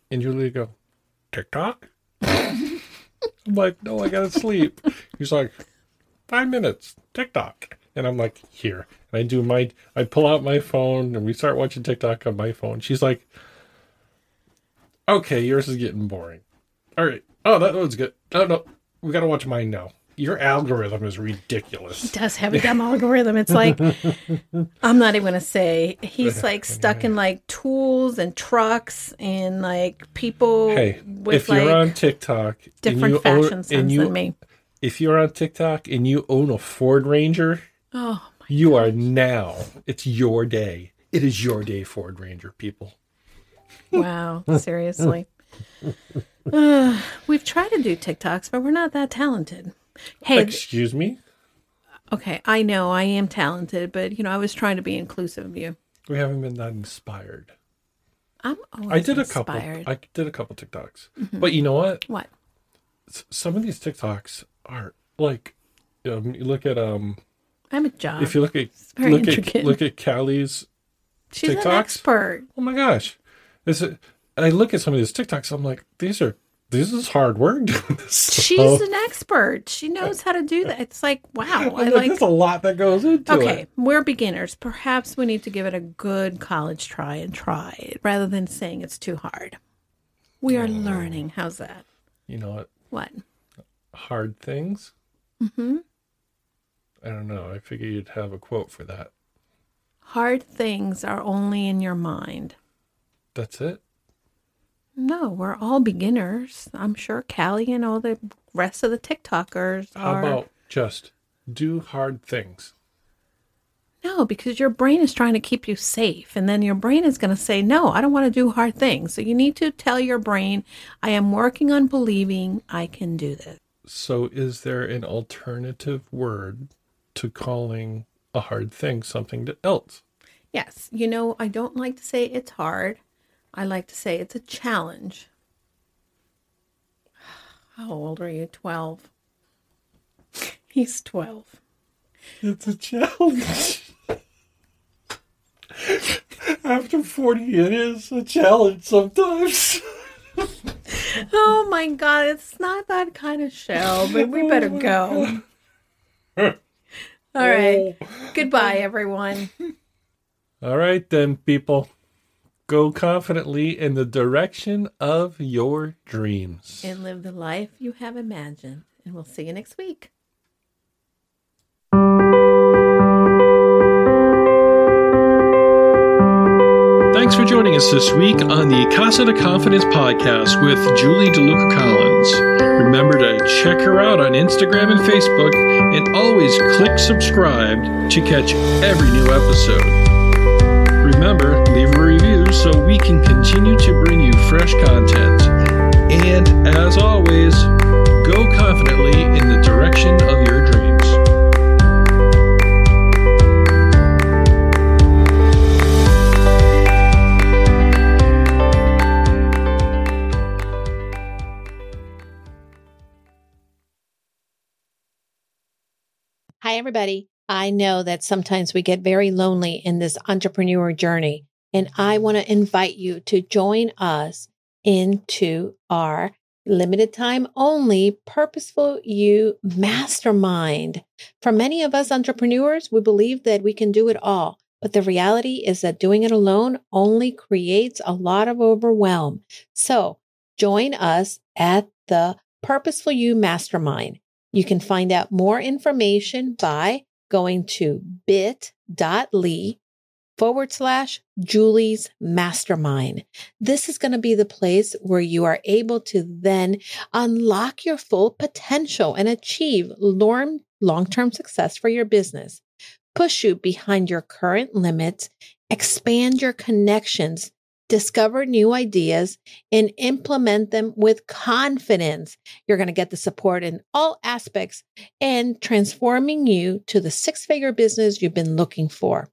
Speaker 2: And Julie go, TikTok? I'm like, no, I gotta sleep. He's like, five minutes, TikTok. And I'm like, here. And I do my, I pull out my phone and we start watching TikTok on my phone. She's like, okay, yours is getting boring. All right. Oh, that was good. Oh, no, we gotta watch mine now your algorithm is ridiculous.
Speaker 1: He does have a dumb algorithm. It's like I'm not even gonna say he's like stuck in like tools and trucks and like people.
Speaker 2: Hey, if you're like on TikTok,
Speaker 1: different fashion own, sense you, than me.
Speaker 2: If you're on TikTok and you own a Ford Ranger,
Speaker 1: oh,
Speaker 2: you gosh. are now. It's your day. It is your day, Ford Ranger people.
Speaker 1: Wow, seriously. Uh, we've tried to do TikToks, but we're not that talented.
Speaker 2: Hey, excuse me.
Speaker 1: Okay, I know I am talented, but you know I was trying to be inclusive of you.
Speaker 2: We haven't been that inspired.
Speaker 1: I'm I
Speaker 2: did
Speaker 1: a
Speaker 2: couple. I did a couple TikToks, mm-hmm. but you know what?
Speaker 1: What?
Speaker 2: some of these TikToks are like, um, you look at um.
Speaker 1: I'm a job.
Speaker 2: If you look at look intricate. at look at Callie's
Speaker 1: She's
Speaker 2: TikToks,
Speaker 1: an expert.
Speaker 2: Oh my gosh, this is, I look at some of these TikToks. I'm like, these are this is hard work doing this.
Speaker 1: She's an expert. She knows how to do that. It's like, wow.
Speaker 2: I like, there's a lot that goes into
Speaker 1: okay,
Speaker 2: it.
Speaker 1: Okay, we're beginners. Perhaps we need to give it a good college try and try it rather than saying it's too hard. We are learning. How's that?
Speaker 2: You know what?
Speaker 1: What?
Speaker 2: Hard things?
Speaker 1: Mm-hmm.
Speaker 2: I don't know. I figured you'd have a quote for that.
Speaker 1: Hard things are only in your mind.
Speaker 2: That's it?
Speaker 1: No, we're all beginners. I'm sure Callie and all the rest of the TikTokers
Speaker 2: How
Speaker 1: are.
Speaker 2: about just do hard things?
Speaker 1: No, because your brain is trying to keep you safe. And then your brain is going to say, no, I don't want to do hard things. So you need to tell your brain, I am working on believing I can do this.
Speaker 2: So is there an alternative word to calling a hard thing something else?
Speaker 1: Yes. You know, I don't like to say it's hard. I like to say it's a challenge. How old are you? 12.
Speaker 5: He's 12.
Speaker 2: It's a challenge. After 40, it is a challenge sometimes.
Speaker 5: Oh my God, it's not that kind of show, but we better oh go. All right. Oh. Goodbye, everyone.
Speaker 2: All right, then, people. Go confidently in the direction of your dreams.
Speaker 5: And live the life you have imagined. And we'll see you next week.
Speaker 2: Thanks for joining us this week on the Casa de Confidence podcast with Julie DeLuca Collins. Remember to check her out on Instagram and Facebook and always click subscribe to catch every new episode. Remember, leave a review so we can continue to bring you fresh content. And as always, go confidently in the direction of your dreams.
Speaker 1: Hi, everybody. I know that sometimes we get very lonely in this entrepreneur journey, and I want to invite you to join us into our limited time only purposeful you mastermind. For many of us entrepreneurs, we believe that we can do it all. But the reality is that doing it alone only creates a lot of overwhelm. So join us at the Purposeful You Mastermind. You can find out more information by going to bit.ly forward slash Julie's mastermind. This is going to be the place where you are able to then unlock your full potential and achieve long term success for your business, push you behind your current limits, expand your connections discover new ideas and implement them with confidence. You're going to get the support in all aspects and transforming you to the six figure business you've been looking for.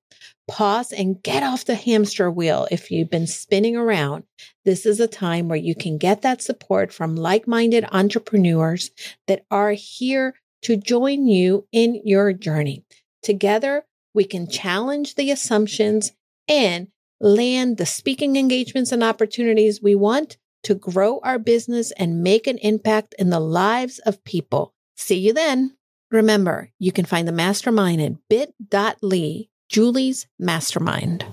Speaker 1: Pause and get off the hamster wheel if you've been spinning around. This is a time where you can get that support from like minded entrepreneurs that are here to join you in your journey. Together, we can challenge the assumptions and land the speaking engagements and opportunities we want to grow our business and make an impact in the lives of people. See you then. Remember, you can find the mastermind at bit.ly, Julie's Mastermind.